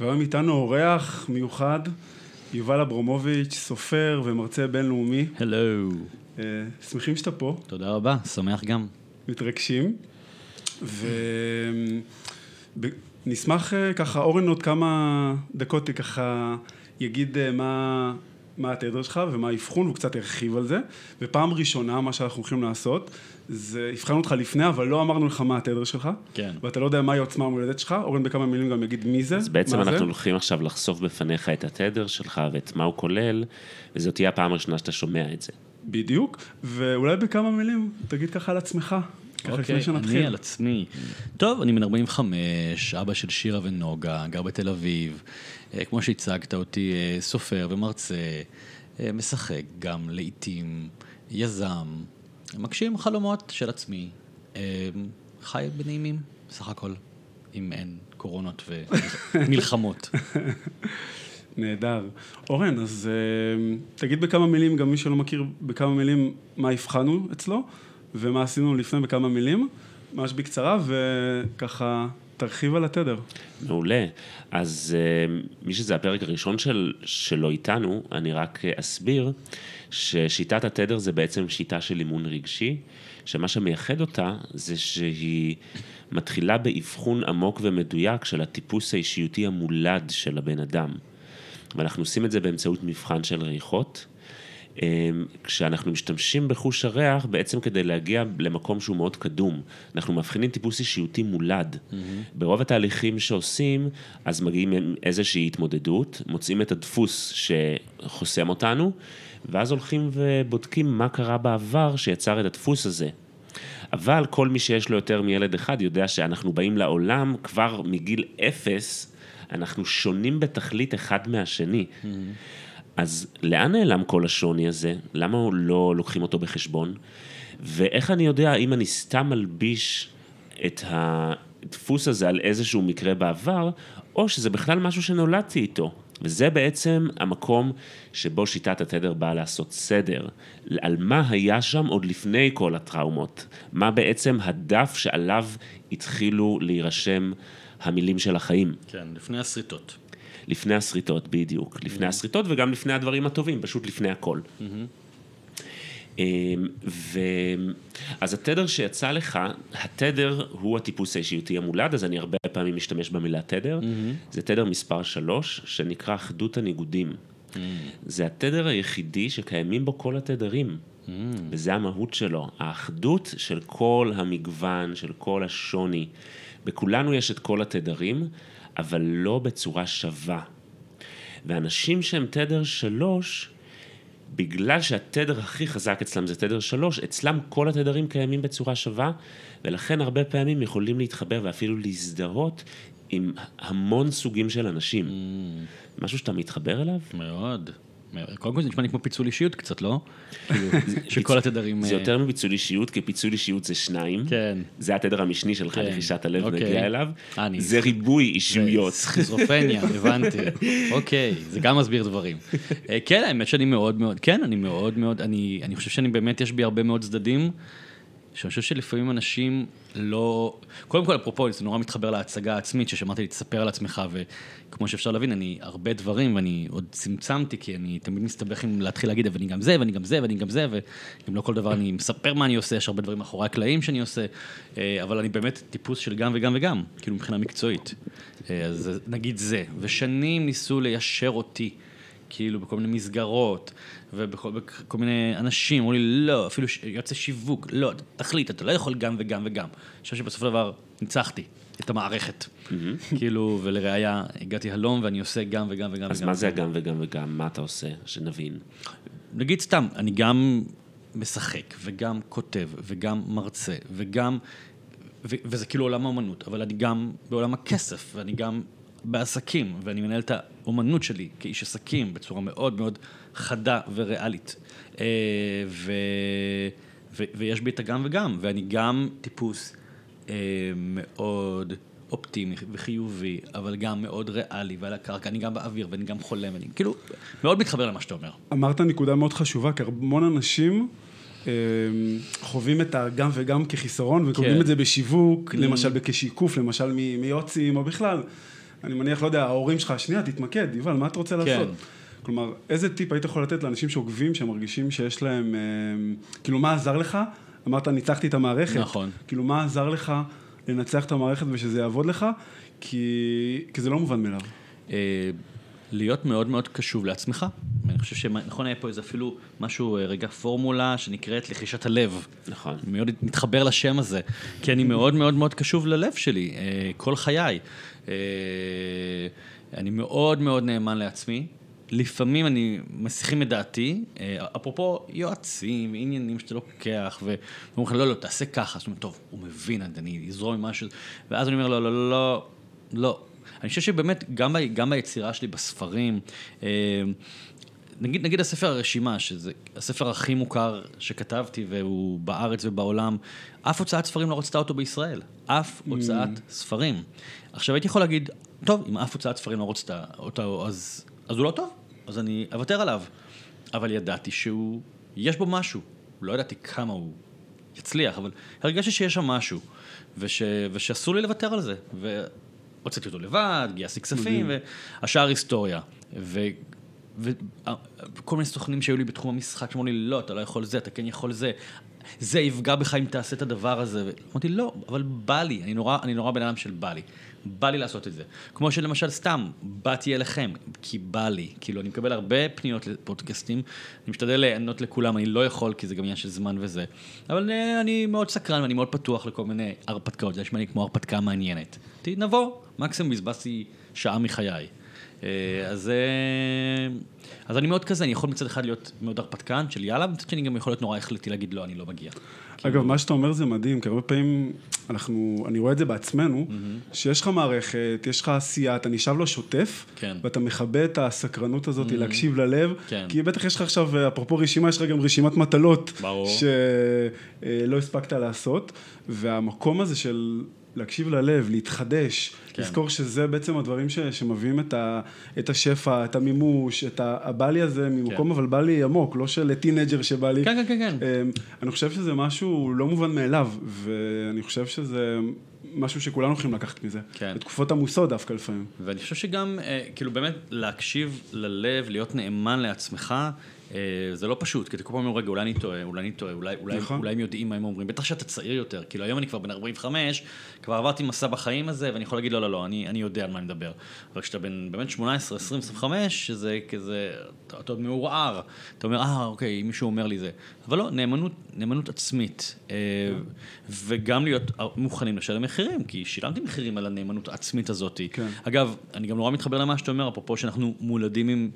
והיום איתנו אורח מיוחד, יובל אברומוביץ', סופר ומרצה בינלאומי. הלו. Uh, שמחים שאתה פה. תודה רבה, שמח גם. מתרגשים. ונשמח uh, ככה, אורן עוד כמה דקות ככה יגיד uh, מה... מה התדר שלך ומה האבחון, הוא קצת הרחיב על זה. ופעם ראשונה, מה שאנחנו הולכים לעשות, זה הבחנו אותך לפני, אבל לא אמרנו לך מה התדר שלך. כן. ואתה לא יודע מהי העוצמה המולדת שלך, אורן בכמה מילים גם יגיד מי זה, אז בעצם אנחנו זה. הולכים עכשיו לחשוף בפניך את התדר שלך ואת מה הוא כולל, וזאת תהיה הפעם הראשונה שאתה שומע את זה. בדיוק, ואולי בכמה מילים, תגיד ככה על עצמך. אוקיי. אני על עצמי. טוב, אני בן 45, אבא של שירה ונוגה, גר בתל אביב. אה, כמו שהצגת אותי, אה, סופר ומרצה, אה, משחק גם לעיתים, יזם, מגשים חלומות של עצמי. חי בנעימים, בסך הכל, אם אין קורונות ומלחמות. נהדר. אורן, אז תגיד בכמה מילים, גם מי שלא מכיר, בכמה מילים מה הבחנו אצלו, ומה עשינו לפני בכמה מילים, ממש בקצרה, וככה תרחיב על התדר. מעולה. אז מי שזה הפרק הראשון של, שלו איתנו, אני רק אסביר ששיטת התדר זה בעצם שיטה של אימון רגשי, שמה שמייחד אותה זה שהיא מתחילה באבחון עמוק ומדויק של הטיפוס האישיותי המולד של הבן אדם. ואנחנו עושים את זה באמצעות מבחן של ריחות. כשאנחנו משתמשים בחוש הריח בעצם כדי להגיע למקום שהוא מאוד קדום. אנחנו מבחינים טיפוס אישיותי מולד. Mm-hmm. ברוב התהליכים שעושים, אז מגיעים עם איזושהי התמודדות, מוצאים את הדפוס שחוסם אותנו, ואז הולכים ובודקים מה קרה בעבר שיצר את הדפוס הזה. אבל כל מי שיש לו יותר מילד אחד יודע שאנחנו באים לעולם כבר מגיל אפס, אנחנו שונים בתכלית אחד מהשני. Mm-hmm. אז לאן נעלם כל השוני הזה? למה לא לוקחים אותו בחשבון? ואיך אני יודע אם אני סתם מלביש את הדפוס הזה על איזשהו מקרה בעבר, או שזה בכלל משהו שנולדתי איתו. וזה בעצם המקום שבו שיטת התדר באה לעשות סדר, על מה היה שם עוד לפני כל הטראומות, מה בעצם הדף שעליו התחילו להירשם המילים של החיים. כן, לפני השריטות. לפני השריטות, בדיוק. לפני השריטות וגם לפני הדברים הטובים, פשוט לפני הכל. ו... אז התדר שיצא לך, התדר הוא הטיפוס האישיותי המולד, אז אני הרבה פעמים משתמש במילה תדר. זה תדר מספר 3, שנקרא אחדות הניגודים. זה התדר היחידי שקיימים בו כל התדרים. וזה המהות שלו, האחדות של כל המגוון, של כל השוני. בכולנו יש את כל התדרים, אבל לא בצורה שווה. ואנשים שהם תדר שלוש, בגלל שהתדר הכי חזק אצלם זה תדר שלוש, אצלם כל התדרים קיימים בצורה שווה, ולכן הרבה פעמים יכולים להתחבר ואפילו להזדהות עם המון סוגים של אנשים. Mm. משהו שאתה מתחבר אליו? מאוד. קודם כל זה נשמע לי כמו פיצול אישיות קצת, לא? שכל התדרים... זה יותר מפיצול אישיות, כי פיצול אישיות זה שניים. כן. זה התדר המשני שלך, כן. לחישת הלב אוקיי. נגיע אליו. אני- זה ריבוי אישיויות. סכיזופרניה, הבנתי. אוקיי, זה גם מסביר דברים. אה, כן, האמת שאני מאוד מאוד, כן, אני מאוד מאוד, אני אני חושב שאני באמת, יש בי הרבה מאוד צדדים, שאני חושב שלפעמים אנשים לא... קודם כל, אפרופו, זה נורא מתחבר להצגה העצמית, ששמעתי תספר על עצמך, וכמו שאפשר להבין, אני הרבה דברים, ואני עוד צמצמתי, כי אני תמיד מסתבך עם להתחיל להגיד, ואני גם זה, ואני גם זה, ואני גם זה, וגם לא כל דבר אני מספר מה אני עושה, יש הרבה דברים מאחורי הקלעים שאני עושה, אה, אבל אני באמת טיפוס של גם וגם וגם, כאילו מבחינה מקצועית. אה, אז נגיד זה, ושנים ניסו ליישר אותי. כאילו בכל מיני מסגרות, ובכל בכל מיני אנשים, אמרו לי, לא, אפילו ש- יועצי שיווק, לא, תחליט, אתה לא יכול גם וגם וגם. אני חושב שבסופו של דבר ניצחתי את המערכת. כאילו, ולראיה, הגעתי הלום ואני עושה גם וגם וגם אז וגם. מה זה הגם וגם וגם? מה אתה עושה? שנבין. נגיד סתם, אני גם משחק, וגם כותב, וגם מרצה, וגם... ו- וזה כאילו עולם האמנות, אבל אני גם בעולם הכסף, ואני גם בעסקים, ואני מנהל את האומנות שלי כאיש עסקים בצורה מאוד מאוד חדה וריאלית. אה, ו... ו... ויש בי את הגם וגם, ואני גם טיפוס אה, מאוד אופטימי וחיובי, אבל גם מאוד ריאלי ועל הקרקע, אני גם באוויר ואני גם חולם, אני כאילו מאוד מתחבר למה שאתה אומר. אמרת נקודה מאוד חשובה, כי המון אנשים אה, חווים את הגם וגם כחיסרון, וקוראים כן. את זה בשיווק, למשל כשיקוף, למשל מיוצאים, או בכלל. אני מניח, לא יודע, ההורים שלך, שנייה, תתמקד, יובל, מה אתה רוצה כן. לעשות? כלומר, איזה טיפ היית יכול לתת לאנשים שעוקבים, שמרגישים שיש להם, אה, כאילו, מה עזר לך? אמרת, ניצחתי את המערכת. נכון. כאילו, מה עזר לך לנצח את המערכת ושזה יעבוד לך? כי, כי זה לא מובן מאליו. אה, להיות מאוד מאוד קשוב לעצמך. אני חושב שנכון היה פה איזה אפילו משהו, אה, רגע, פורמולה שנקראת לחישת הלב. נכון. אני מאוד מתחבר לשם הזה, כי אני מאוד מאוד מאוד קשוב ללב שלי, אה, כל חיי. אה, אני מאוד מאוד נאמן לעצמי. לפעמים אני מסיחים את דעתי, אה, אפרופו יועצים, עניינים שאתה לוקח, ואומרים לך, לא, לא, תעשה ככה. זאת אומרת, טוב, הוא מבין, אני אזרום עם משהו, ואז אני אומר, לא, לא, לא, לא, לא. אני חושב שבאמת, גם, גם ביצירה שלי, בספרים, אה, נגיד, נגיד הספר הרשימה, שזה הספר הכי מוכר שכתבתי והוא בארץ ובעולם, אף הוצאת ספרים לא רצתה אותו בישראל. אף הוצאת ספרים. עכשיו הייתי יכול להגיד, טוב, אם אף הוצאת ספרים לא רצתה אותו, אז, אז הוא לא טוב, אז אני אוותר עליו. אבל ידעתי שהוא, יש בו משהו. לא ידעתי כמה הוא יצליח, אבל הרגשתי שיש שם משהו, וש, ושאסור לי לוותר על זה. והוצאתי אותו לבד, גייסתי כספים, והשאר היסטוריה. ו... וכל מיני סוכנים שהיו לי בתחום המשחק, שאמרו לי, לא, אתה לא יכול זה, אתה כן יכול זה. זה יפגע בך אם תעשה את הדבר הזה. אמרתי, לא, אבל בא לי, אני נורא, אני נורא בן אדם של בא לי. בא לי לעשות את זה. כמו שלמשל סתם, באתי אליכם, כי בא לי. כאילו, אני מקבל הרבה פניות לפודקאסטים, אני משתדל לענות לכולם, אני לא יכול, כי זה גם עניין של זמן וזה. אבל אה, אני מאוד סקרן ואני מאוד פתוח לכל מיני הרפתקאות, זה נשמע לי כמו הרפתקה מעניינת. נבוא, מקסימום בזבזתי שעה מחיי. אה, אז, אה, אז אני מאוד כזה, אני יכול מצד אחד להיות מאוד הרפתקן של יאללה, ומצד שני גם יכול להיות נורא החלטי להגיד לא, אני לא מגיע. אגב, מה שאתה אומר זה מדהים, כי הרבה פעמים אנחנו, אני רואה את זה בעצמנו, שיש לך מערכת, יש לך עשייה, אתה נשאב לשוטף, כן. ואתה מכבה את הסקרנות הזאת להקשיב ללב, כן. כי בטח יש לך עכשיו, אפרופו רשימה, יש לך גם רשימת מטלות. שלא הספקת לעשות, והמקום הזה של... להקשיב ללב, להתחדש, כן. לזכור שזה בעצם הדברים ש, שמביאים את, ה, את השפע, את המימוש, את ה- הבא לי הזה ממקום כן. אבל בא לי עמוק, לא של teenager שבא לי. כן, כן, כן, כן. אמ, אני חושב שזה משהו לא מובן מאליו, ואני חושב שזה משהו שכולנו יכולים לקחת מזה. כן. בתקופות עמוסות דווקא לפעמים. ואני חושב שגם, אה, כאילו באמת, להקשיב ללב, להיות נאמן לעצמך, זה לא פשוט, כי אתה כל פעם אומר, רגע, אולי אני טועה, אולי אני טועה, אולי, אולי, נכון. אולי הם יודעים מה הם אומרים. בטח שאתה צעיר יותר, כאילו היום אני כבר בן 45, כבר עברתי מסע בחיים הזה, ואני יכול להגיד, לא, לא, לא, אני, אני יודע על מה אני מדבר. אבל כשאתה בן באמת 18, 20, 25, שזה כזה, אתה, אתה עוד מעורער. אתה אומר, אה, אוקיי, מישהו אומר לי זה. אבל לא, נאמנות, נאמנות עצמית. אה, וגם להיות מוכנים לשלם מחירים, כי שילמתי מחירים על הנאמנות העצמית הזאת. כן. אגב, אני גם נורא מתחבר למה שאתה אומר, אפרופו שאנחנו מולדים עם,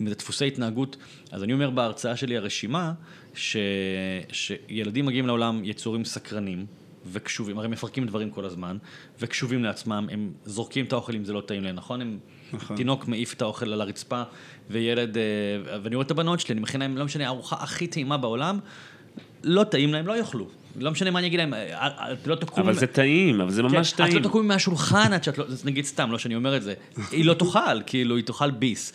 עם דפוסי התנהגות. אז אני אומר בהרצאה שלי, הרשימה, ש, שילדים מגיעים לעולם יצורים סקרנים. וקשובים, הרי מפרקים דברים כל הזמן, וקשובים לעצמם, הם זורקים את האוכל אם זה לא טעים להם, נכון? הם, נכון. תינוק מעיף את האוכל על הרצפה, וילד, אה, ואני רואה את הבנות שלי, אני מכין להם, לא משנה, הארוחה הכי טעימה בעולם, לא טעים להם, לא יאכלו. לא משנה מה אני אגיד להם, אה, אה, את לא תקומי... אבל זה טעים, אבל זה ממש כן, את טעים. לא תקומי מהשולחן עד שאת לא, נגיד סתם, לא שאני אומר את זה, היא לא תאכל, כאילו, היא תאכל ביס.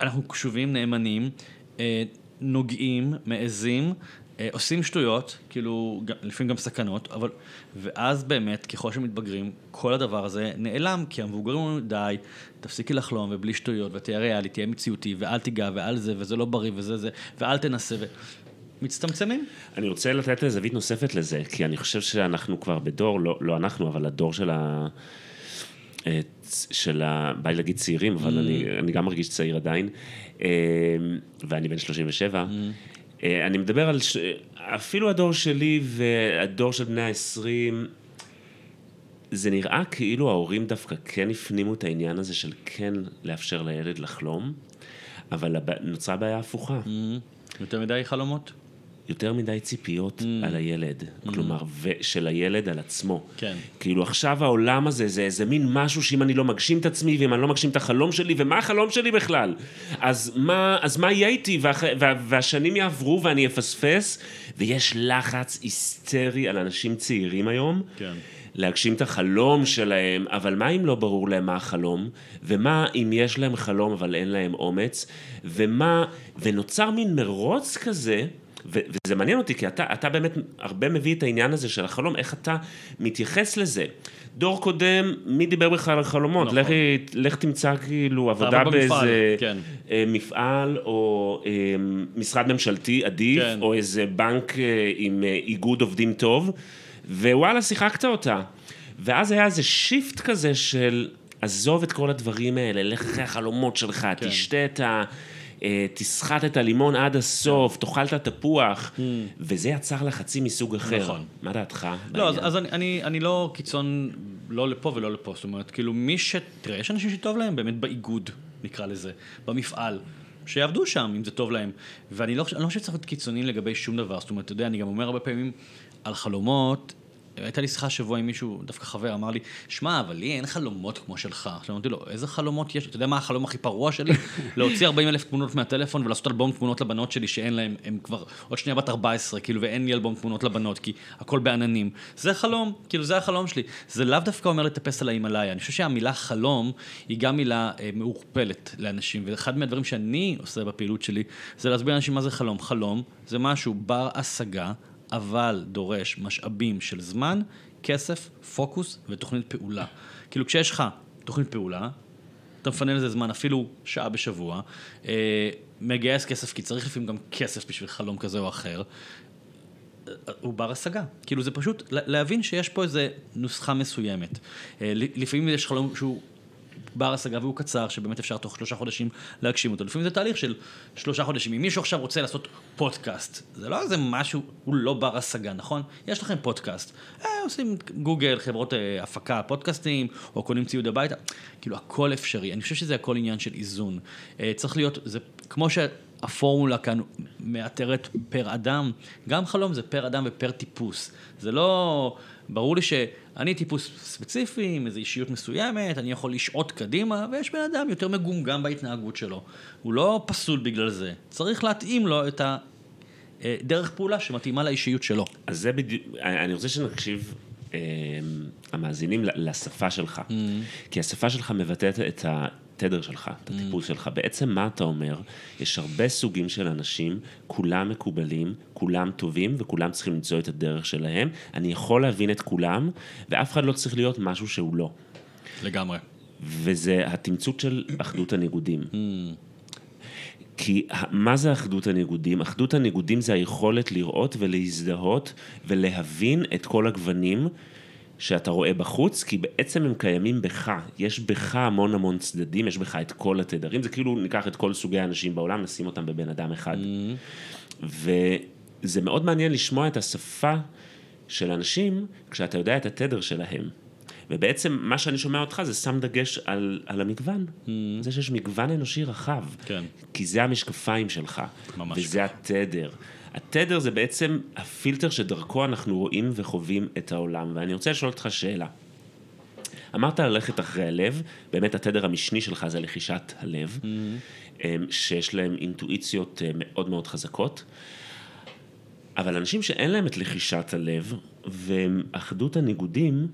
אנחנו קשובים, נאמנים, נוגעים, מעזים, אה, עושים שטויות, כאילו, לפעמים גם סכנות, אבל, ואז באמת, ככל שמתבגרים, כל הדבר הזה נעלם, כי המבוגרים אומרים, די, תפסיקי לחלום, ובלי שטויות, ותהיה ריאלי, תהיה מציאותי, ואל תיגע, ואל זה, וזה לא בריא, וזה זה, ואל תנסה, ו... מצטמצמים. אני רוצה לתת זווית נוספת לזה, כי אני חושב שאנחנו כבר בדור, לא, לא אנחנו, אבל הדור של ה... של ה... בא לי להגיד צעירים, אבל אני, אני גם מרגיש צעיר עדיין, אה, ואני בן 37. אה, אני מדבר על... ש... אפילו הדור שלי והדור של בני ה-20, זה נראה כאילו ההורים דווקא כן הפנימו את העניין הזה של כן לאפשר לילד לחלום, אבל. נוצרה בעיה הפוכה. יותר מדי חלומות? יותר מדי ציפיות על הילד, כלומר, ושל הילד על עצמו. כן. כאילו עכשיו העולם הזה זה איזה מין משהו שאם אני לא מגשים את עצמי ואם אני לא מגשים את החלום שלי, ומה החלום שלי בכלל? אז מה, אז מה יהיה איתי? והח, וה, והשנים יעברו ואני אפספס, ויש לחץ היסטרי על אנשים צעירים היום. כן. להגשים את החלום שלהם, אבל מה אם לא ברור להם מה החלום? ומה אם יש להם חלום אבל אין להם אומץ? ומה, ונוצר מין מרוץ כזה, ו- וזה מעניין אותי, כי אתה, אתה באמת הרבה מביא את העניין הזה של החלום, איך אתה מתייחס לזה. דור קודם, מי דיבר בכלל על חלומות? נכון. לך, לך תמצא כאילו עבודה באיזה כן. אה, מפעל או אה, משרד ממשלתי עדיף, כן. או איזה בנק אה, עם אה, איגוד עובדים טוב, ווואלה, שיחקת אותה. ואז היה איזה שיפט כזה של עזוב את כל הדברים האלה, לך אחרי החלומות שלך, כן. תשתה את ה... אה, תסחט את הלימון עד הסוף, תאכל את התפוח, וזה יצר לחצים מסוג אחר. נכון. מה דעתך? לא, אז? אז אני, אני, אני לא קיצון, לא לפה ולא לפה, זאת אומרת, כאילו מי ש... תראה, יש אנשים שטוב להם באמת באיגוד, נקרא לזה, במפעל, שיעבדו שם, אם זה טוב להם. ואני לא, לא חושב שצריך להיות קיצוני לגבי שום דבר, זאת אומרת, אתה יודע, אני גם אומר הרבה פעמים על חלומות, הייתה לי שיחה השבוע עם מישהו, דווקא חבר, אמר לי, שמע, אבל לי אין חלומות כמו שלך. עכשיו אמרתי לו, איזה חלומות יש? אתה יודע מה החלום הכי פרוע שלי? להוציא 40 אלף תמונות מהטלפון ולעשות אלבום תמונות לבנות שלי שאין להם, הם כבר עוד שנייה בת 14, כאילו, ואין לי אלבום תמונות לבנות, כי הכל בעננים. זה חלום, כאילו, זה החלום שלי. זה לאו דווקא אומר לטפס על ההימאליה. אני חושב שהמילה חלום היא גם מילה אה, מעורפלת לאנשים, ואחד מהדברים שאני עושה בפעילות שלי, זה להסביר לאנשים מה זה חלום. חלום זה משהו בר השגה. אבל דורש משאבים של זמן, כסף, פוקוס ותוכנית פעולה. כאילו כשיש לך תוכנית פעולה, אתה מפנה לזה זמן אפילו שעה בשבוע, אה, מגייס כסף, כי צריך לפעמים גם כסף בשביל חלום כזה או אחר, אה, הוא בר השגה. כאילו זה פשוט לה- להבין שיש פה איזה נוסחה מסוימת. אה, לפעמים יש חלום שהוא בר השגה והוא קצר, שבאמת אפשר תוך שלושה חודשים להגשים אותו. לפעמים זה תהליך של שלושה חודשים. אם מישהו עכשיו רוצה לעשות פודקאסט, זה לא איזה משהו, הוא לא בר השגה, נכון? יש לכם פודקאסט. אה, עושים גוגל, חברות אה, הפקה, פודקאסטים, או קונים ציוד הביתה. כאילו, הכל אפשרי. אני חושב שזה הכל עניין של איזון. אה, צריך להיות, זה כמו שהפורמולה כאן מאתרת פר אדם, גם חלום זה פר אדם ופר טיפוס. זה לא... ברור לי שאני טיפוס ספציפי, עם איזו אישיות מסוימת, אני יכול לשעוט קדימה, ויש בן אדם יותר מגומגם בהתנהגות שלו. הוא לא פסול בגלל זה. צריך להתאים לו את הדרך פעולה שמתאימה לאישיות שלו. אז זה בדיוק, אני רוצה שנקשיב, אה, המאזינים, לשפה שלך. כי השפה שלך מבטאת את התדר שלך, את הטיפוס שלך. בעצם מה אתה אומר? יש הרבה סוגים של אנשים, כולם מקובלים, כולם טובים, וכולם צריכים למצוא את הדרך שלהם. אני יכול להבין את כולם, ואף אחד לא צריך להיות משהו שהוא לא. לגמרי. וזה התמצות של אחדות הניגודים. כי ה- מה זה אחדות הניגודים? אחדות הניגודים זה היכולת לראות ולהזדהות ולהבין את כל הגוונים שאתה רואה בחוץ, כי בעצם הם קיימים בך. יש בך המון המון צדדים, יש בך את כל התדרים. זה כאילו ניקח את כל סוגי האנשים בעולם, נשים אותם בבן אדם אחד. וזה מאוד מעניין לשמוע את השפה של אנשים כשאתה יודע את התדר שלהם. ובעצם מה שאני שומע אותך זה שם דגש על, על המגוון. Mm. זה שיש מגוון אנושי רחב. כן. כי זה המשקפיים שלך. ממש וזה התדר. התדר זה בעצם הפילטר שדרכו אנחנו רואים וחווים את העולם. ואני רוצה לשאול אותך שאלה. אמרת ללכת אחרי הלב, באמת התדר המשני שלך זה לחישת הלב, mm-hmm. שיש להם אינטואיציות אה, מאוד מאוד חזקות. אבל אנשים שאין להם את לחישת הלב והם אחדות הניגודים,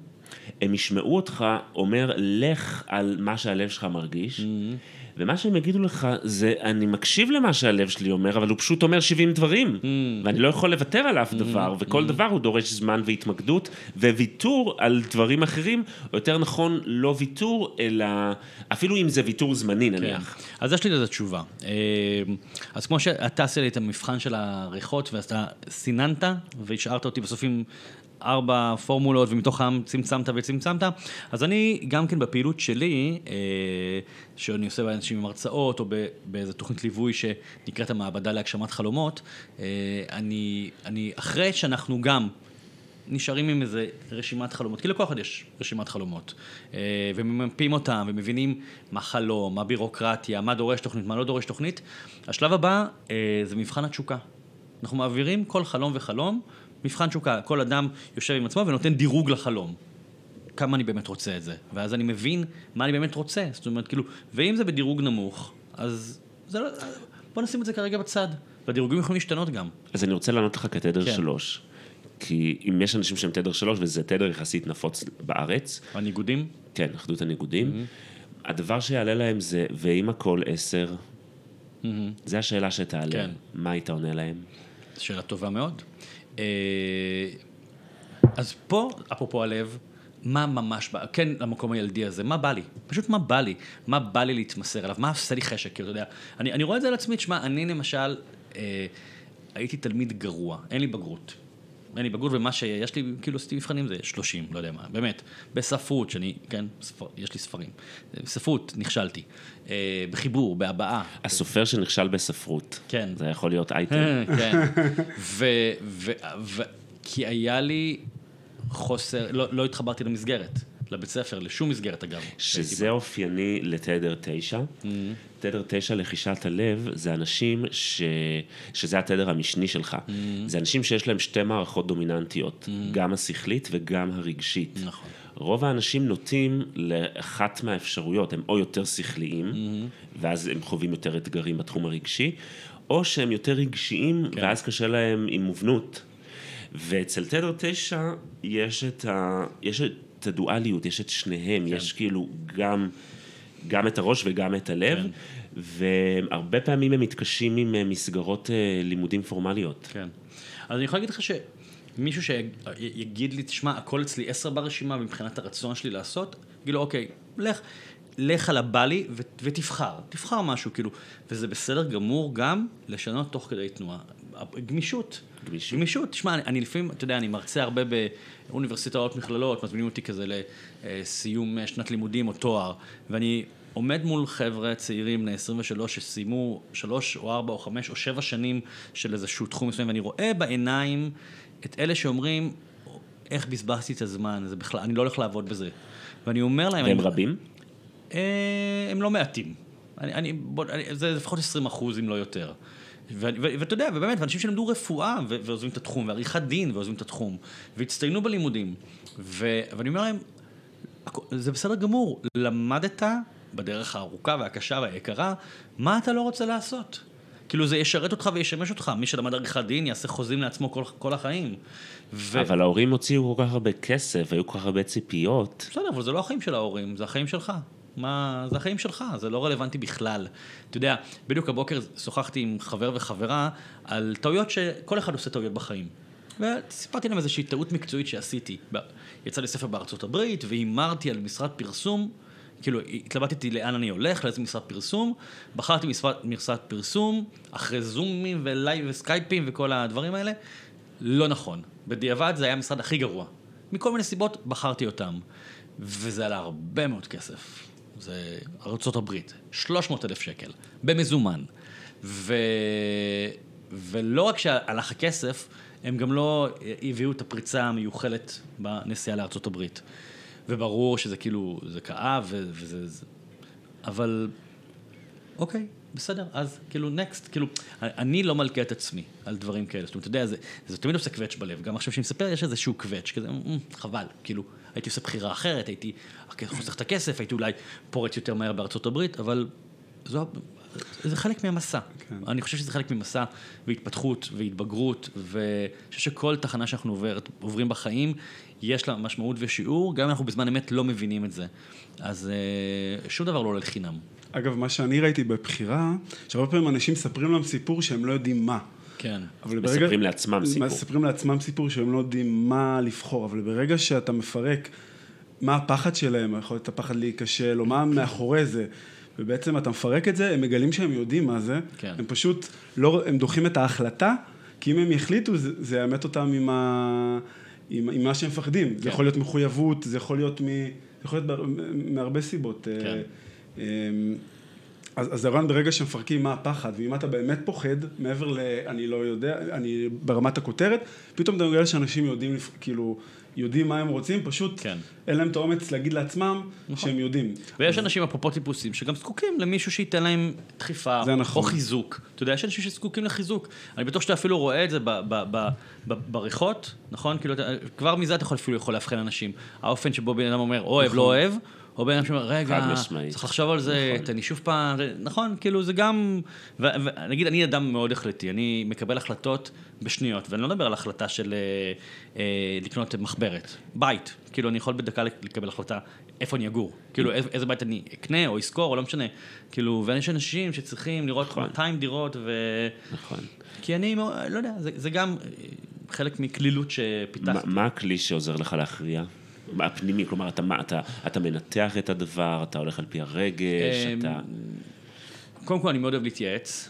הם ישמעו אותך אומר, לך על מה שהלב שלך מרגיש, mm-hmm. ומה שהם יגידו לך זה, אני מקשיב למה שהלב שלי אומר, אבל הוא פשוט אומר 70 דברים, mm-hmm. ואני לא יכול לוותר על אף דבר, וכל mm-hmm. דבר הוא דורש זמן והתמקדות, וויתור על דברים אחרים, או יותר נכון, לא ויתור, אלא אפילו אם זה ויתור זמני נניח. כן. אז יש לי לזה תשובה. אה, אז כמו שאתה עשית לי את המבחן של הריחות, ואז אתה סיננת, והשארת אותי בסוף עם ארבע פורמולות, ומתוכם צמצמת וצמצמת, אז אני גם כן בפעילות שלי, אה, שאני עושה באנשים עם הרצאות, או ב- באיזו תוכנית ליווי שנקראת המעבדה להגשמת חלומות, אה, אני, אני, אחרי שאנחנו גם נשארים עם איזה רשימת חלומות, כי לכל אחד יש רשימת חלומות, אה, וממפים אותם ומבינים מה חלום, מה בירוקרטיה, מה דורש תוכנית, מה לא דורש תוכנית. השלב הבא אה, זה מבחן התשוקה. אנחנו מעבירים כל חלום וחלום, מבחן תשוקה, כל אדם יושב עם עצמו ונותן דירוג לחלום. כמה אני באמת רוצה את זה. ואז אני מבין מה אני באמת רוצה. זאת אומרת, כאילו, ואם זה בדירוג נמוך, אז זה לא... בוא נשים את זה כרגע בצד. והדירוגים יכולים להשתנות גם. אז אני רוצה לענות לך כתדר כן. שלוש. כי אם יש אנשים שהם תדר שלוש, וזה תדר יחסית נפוץ בארץ, הניגודים? כן, אחדות הניגודים, הדבר שיעלה להם זה, ואם הכל עשר, זה השאלה שתעלה. כן. מה היית עונה להם? שאלה טובה מאוד. אה, אז פה, אפרופו הלב, מה ממש בא, כן למקום הילדי הזה, מה בא לי? פשוט מה בא לי? מה בא לי להתמסר אליו? מה עושה לי חשק? כאילו, אתה יודע, אני, אני רואה את זה על עצמי, תשמע, אני למשל, אה, הייתי תלמיד גרוע, אין לי בגרות. אין לי בגרות, ומה שיש לי, כאילו עשיתי מבחנים זה 30, לא יודע מה, באמת. בספרות, שאני, כן, ספר, יש לי ספרים. בספרות נכשלתי. אה, בחיבור, בהבעה. הסופר שנכשל בספרות. כן. זה יכול להיות אייטם. כן. ו... ו... ו... כי היה לי חוסר, לא, לא התחברתי למסגרת, לבית ספר, לשום מסגרת אגב. שזה אופייני לתדר תשע. Mm-hmm. תדר תשע, לחישת הלב, זה אנשים ש... שזה התדר המשני שלך. Mm-hmm. זה אנשים שיש להם שתי מערכות דומיננטיות, גם השכלית וגם הרגשית. נכון. רוב האנשים נוטים לאחת מהאפשרויות, הם או יותר שכליים, Mm-hmm. ואז הם חווים יותר אתגרים בתחום הרגשי, או שהם יותר רגשיים, כן. ואז קשה להם עם מובנות. ואצל תדר תשע יש את, ה... יש את הדואליות, יש את שניהם, כן. יש כאילו גם, גם את הראש וגם את הלב, כן. והרבה פעמים הם מתקשים עם אה, מסגרות אה, לימודים פורמליות. כן. אז אני יכול להגיד לך שמישהו שיגיד לי, תשמע, הכל אצלי עשר ברשימה מבחינת הרצון שלי לעשות, אגיד לו, אוקיי, לך, לך על הבא לי ו- ותבחר, תבחר משהו, כאילו, וזה בסדר גמור גם לשנות תוך כדי תנועה. גמישות. גמישות. גמישות, תשמע, אני, אני לפעמים, אתה יודע, אני מרצה הרבה באוניברסיטאות, מכללות, מזמינים אותי כזה לסיום שנת לימודים או תואר, ואני עומד מול חבר'ה צעירים בני 23 שסיימו שלוש או ארבע או חמש או שבע שנים של איזשהו תחום מסוים, ואני רואה בעיניים את אלה שאומרים, איך בזבזתי את הזמן, זה בכלל, אני לא הולך לעבוד בזה. ואני אומר להם... והם אני- רבים? אה, הם לא מעטים. אני, אני, בוא, אני, זה לפחות 20 אחוז, אם לא יותר. ואתה יודע, ובאמת, ואנשים שלמדו רפואה ועוזבים את התחום, ועריכת דין ועוזבים את התחום, והצטיינו בלימודים. ואני אומר להם, זה בסדר גמור, למדת בדרך הארוכה והקשה והיקרה, מה אתה לא רוצה לעשות? כאילו זה ישרת אותך וישמש אותך, מי שלמד עריכת דין יעשה חוזים לעצמו כל, כל החיים. ו... אבל ההורים הוציאו כל כך הרבה כסף, והיו כל כך הרבה ציפיות. בסדר, אבל זה לא החיים של ההורים, זה החיים שלך. מה, זה החיים שלך, זה לא רלוונטי בכלל. אתה יודע, בדיוק הבוקר שוחחתי עם חבר וחברה על טעויות שכל אחד עושה טעויות בחיים. וסיפרתי להם איזושהי טעות מקצועית שעשיתי. יצא לי ספר בארצות הברית, והימרתי על משרד פרסום, כאילו התלבטתי לאן אני הולך, לאיזה משרד פרסום, בחרתי משרד, משרד פרסום, אחרי זומים ו live וסקייפים וכל הדברים האלה, לא נכון. בדיעבד זה היה המשרד הכי גרוע. מכל מיני סיבות בחרתי אותם. וזה עלה הרבה מאוד כסף. זה הברית, 300 אלף שקל, במזומן. ו... ולא רק שהלך הכסף, הם גם לא הביאו את הפריצה המיוחלת בנסיעה הברית. וברור שזה כאילו, זה כאב, וזה... זה... אבל, אוקיי, בסדר, אז כאילו, נקסט, כאילו, אני לא מלכה את עצמי על דברים כאלה. זאת אומרת, אתה יודע, זה, זה תמיד עושה קווץ' בלב. גם עכשיו שאני מספר, יש איזשהו קווץ', כזה, "מ, חבל, כאילו, הייתי עושה בחירה אחרת, הייתי חוסך את הכסף, הייתי אולי פורץ יותר מהר בארצות הברית, אבל זו, זה חלק מהמסע. כן. אני חושב שזה חלק ממסע והתפתחות והתבגרות, ואני חושב שכל תחנה שאנחנו עובר, עוברים בחיים, יש לה משמעות ושיעור, גם אם אנחנו בזמן אמת לא מבינים את זה. אז אה, שום דבר לא עולה לחינם. אגב, מה שאני ראיתי בבחירה, שהרבה פעמים אנשים מספרים להם סיפור שהם לא יודעים מה. כן. אבל מספרים לעצמם סיפור. מספרים לעצמם סיפור שהם לא יודעים מה לבחור, אבל ברגע שאתה מפרק מה הפחד שלהם, יכול להיות הפחד להיכשל, או מה מאחורי זה, ובעצם אתה מפרק את זה, הם מגלים שהם יודעים מה זה, כן. הם פשוט, לא, הם דוחים את ההחלטה, כי אם הם יחליטו, זה, זה יאמת אותם עם, ה, עם, עם מה שהם מפחדים. זה כן. יכול להיות מחויבות, זה יכול להיות, מ, זה יכול להיות מהרבה סיבות. כן. אז, אז הרעיון ברגע שמפרקים מה הפחד, ואם אתה באמת פוחד, מעבר ל... אני לא יודע, אני ברמת הכותרת, פתאום אתה מגלה שאנשים יודעים, כאילו, יודעים מה הם רוצים, פשוט כן. אין להם את האומץ להגיד לעצמם נכון. שהם יודעים. ויש אנשים אפרופו טיפוסים שגם זקוקים למישהו שייתן להם דחיפה, זה נכון. או חיזוק. אתה יודע, יש אנשים שזקוקים לחיזוק. אני בטוח שאתה אפילו רואה את זה ב- ב- ב- ב- בריחות, נכון? כאילו, כבר מזה אתה יכול אפילו יכול לאבחן אנשים. האופן שבו בן אדם אומר אוהב, לא אוהב, או בן אדם שאומר, רגע. צריך לחשוב על זה, נכון. לי שוב פעם, נכון, כאילו זה גם, ונגיד, אני אדם מאוד החלטי, אני מקבל החלטות בשניות, ואני לא מדבר על החלטה של אה, אה, לקנות מחברת, בית, כאילו אני יכול בדקה לקבל החלטה איפה אני אגור, כאילו איזה בית אני אקנה או אשכור או לא משנה, כאילו, ויש אנשים שצריכים לראות נכון. 200 דירות, ו... נכון. כי אני, לא יודע, זה, זה גם אה, חלק מקלילות שפיתחתי. מה הכלי שעוזר לך להכריע? הפנימי, כלומר, אתה, מה, אתה, אתה מנתח את הדבר, אתה הולך על פי הרגש, אמ, אתה... קודם כל, אני מאוד אוהב להתייעץ,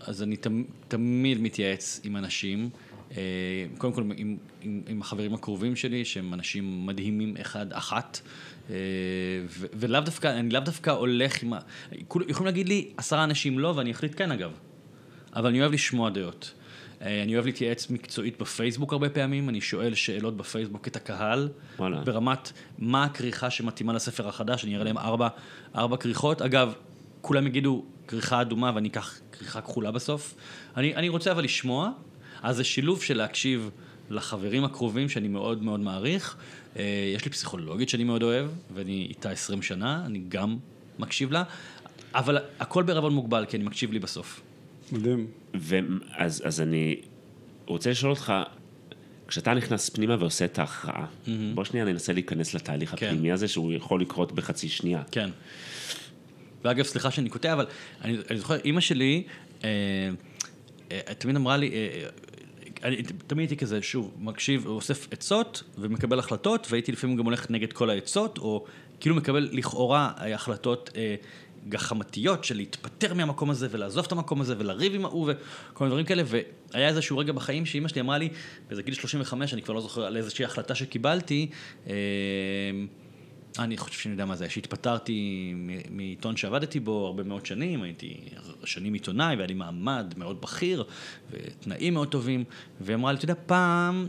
אז אני תמ, תמיד מתייעץ עם אנשים. אה, קודם כל, עם, עם, עם החברים הקרובים שלי, שהם אנשים מדהימים אחד-אחת. אה, ו- ולאו דווקא, אני לאו דווקא הולך עם ה... כול- יכולים להגיד לי עשרה אנשים לא, ואני אחליט כן אגב. אבל אני אוהב לשמוע דעות. אה, אני אוהב להתייעץ מקצועית בפייסבוק הרבה פעמים, אני שואל שאלות בפייסבוק את הקהל, וואלה. ברמת מה הכריכה שמתאימה לספר החדש, אני אראה להם ארבע, ארבע כריכות. אגב, כולם יגידו כריכה אדומה ואני אקח כריכה כחולה בסוף. אני, אני רוצה אבל לשמוע, אז זה שילוב של להקשיב לחברים הקרובים שאני מאוד מאוד מעריך. אה, יש לי פסיכולוגית שאני מאוד אוהב, ואני איתה 20 שנה, אני גם מקשיב לה, אבל הכל בערבון מוגבל, כי אני מקשיב לי בסוף. מדהים. ואז אז אני רוצה לשאול אותך, כשאתה נכנס פנימה ועושה את ההכרעה, בוא שנייה ננסה להיכנס לתהליך כן. הפנימי הזה, שהוא יכול לקרות בחצי שנייה. כן. ואגב, סליחה שאני קוטע, אבל אני, אני זוכר, אימא שלי אה, אה, תמיד אמרה לי, אה, אה, אני תמיד הייתי כזה, שוב, מקשיב, אוסף עצות ומקבל החלטות, והייתי לפעמים גם הולך נגד כל העצות, או כאילו מקבל לכאורה אה, החלטות אה, גחמתיות של להתפטר מהמקום הזה ולעזוב את המקום הזה ולריב עם ההוא וכל מיני דברים כאלה, והיה איזשהו רגע בחיים שאימא שלי אמרה לי, באיזה גיל 35, אני כבר לא זוכר על איזושהי החלטה שקיבלתי, אה, אני חושב שאני יודע מה זה, שהתפטרתי מעיתון שעבדתי בו הרבה מאוד שנים, הייתי שנים עיתונאי והיה לי מעמד מאוד בכיר ותנאים מאוד טובים, והיא אמרה לי, אתה יודע, פעם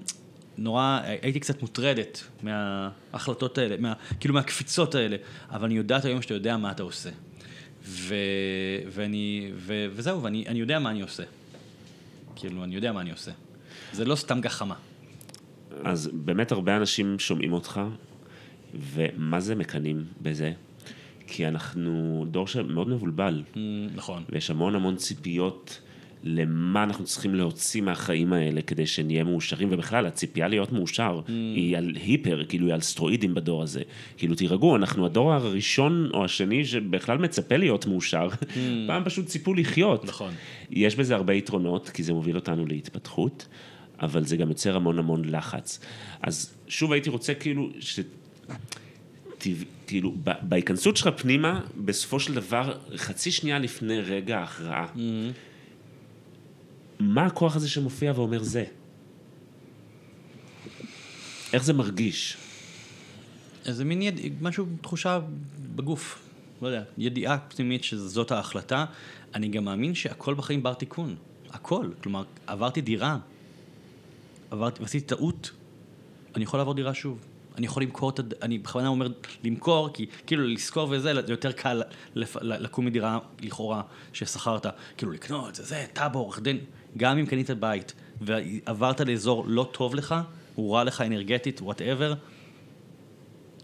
נורא, הייתי קצת מוטרדת מההחלטות האלה, מה, כאילו מהקפיצות האלה, אבל אני יודעת היום שאתה יודע מה אתה עושה. ו, ואני, ו, וזהו, ואני אני יודע מה אני עושה. כאילו, אני יודע מה אני עושה. זה לא סתם גחמה. אז באמת הרבה אנשים שומעים אותך, ומה זה מקנאים בזה? כי אנחנו דור שמאוד מבולבל, Mm, נכון. ויש המון המון ציפיות למה אנחנו צריכים להוציא מהחיים האלה כדי שנהיה מאושרים, ובכלל, הציפייה להיות מאושר Mm. היא על היפר, כאילו היא על סטרואידים בדור הזה. כאילו, תירגעו, אנחנו הדור הראשון או השני שבכלל מצפה להיות מאושר. פעם פשוט ציפו לחיות. Mm. נכון. יש בזה הרבה יתרונות, כי זה מוביל אותנו להתפתחות, אבל זה גם יוצר המון המון לחץ. אז שוב הייתי רוצה כאילו, ש... כאילו, בהיכנסות שלך פנימה, בסופו של דבר, חצי שנייה לפני רגע ההכרעה, מה הכוח הזה שמופיע ואומר זה? איך זה מרגיש? איזה מין יד... משהו, תחושה בגוף, לא יודע, ידיעה פנימית שזאת ההחלטה. אני גם מאמין שהכל בחיים בר תיקון, הכל. כלומר, עברתי דירה, עברתי, ועשיתי טעות, אני יכול לעבור דירה שוב. אני יכול למכור את. אני בכוונה אומר למכור, כי כאילו לזכור וזה, זה יותר קל לפ... לקום מדירה לכאורה ששכרת. כאילו לקנות, זה זה, טאבו, עורך דין. גם אם קנית בית ועברת לאזור לא טוב לך, הוא רע לך אנרגטית, whatever,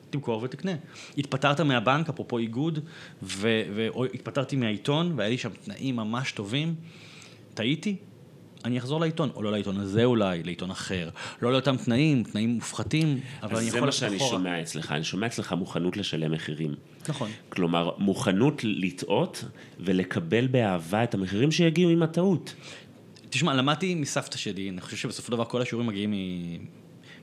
תמכור ותקנה. התפטרת מהבנק, אפרופו איגוד, ו- ו- או התפטרתי מהעיתון, והיה לי שם תנאים ממש טובים, טעיתי, אני אחזור לעיתון, או לא לעיתון הזה אולי, לעיתון אחר. לא לאותם תנאים, תנאים מופחתים, אבל אני אז זה יכול מה ללכת שאני. שומע אצלך, אני שומע אצלך מוכנות לשלם מחירים. נכון. כלומר, מוכנות לטעות ולקבל באהבה את המחירים שיגיעו עם הטעות. תשמע, למדתי מסבתא שלי, אני חושב שבסופו של דבר כל השיעורים מגיעים.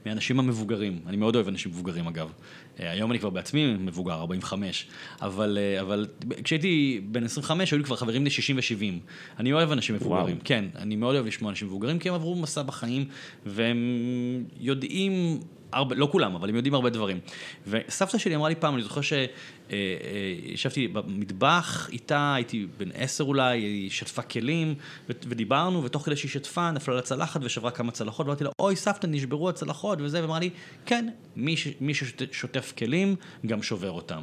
מהאנשים המבוגרים. אני מאוד אוהב אנשים מבוגרים אגב. אה, היום אני כבר בעצמי מבוגר, 45. אבל, אה, אבל כשהייתי בן 25, היו לי כבר חברים בני 60 ו-70. אני אוהב אנשים מבוגרים. וואו. כן, אני מאוד אוהב לשמוע אנשים מבוגרים, כי הם עברו מסע בחיים, והם יודעים הרבה, לא כולם, אבל הם יודעים הרבה דברים. וסבתא שלי אמרה לי פעם, אני זוכר שישבתי במטבח איתה, הייתי בן עשר אולי, היא שטפה כלים, ודיברנו, ותוך כדי שהיא שטפה, נפלה לה צלחת ושברה כמה צלחות, ואמרתי לה, אוי סבתא, נשברו הצלחות וזה, ואמרה לי, כן, מי, ש- מי ששוטף כלים, גם שובר אותם.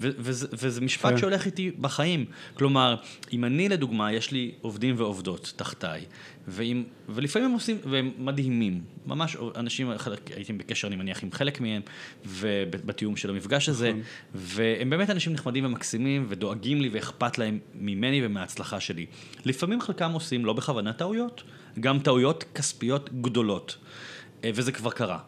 ו- וזה, וזה משפט כן. שהולך איתי בחיים. כלומר, אם אני לדוגמה, יש לי עובדים ועובדות תחתיי, ואם, ולפעמים הם עושים, והם מדהימים, ממש אנשים, חלק, הייתי בקשר, אני מניח, עם חלק מהם, ובתיאום של המפגש הזה, נכון. והם באמת אנשים נחמדים ומקסימים, ודואגים לי ואכפת להם ממני ומההצלחה שלי. לפעמים חלקם עושים לא בכוונה טעויות, גם טעויות כספיות גדולות, אה, וזה כבר קרה.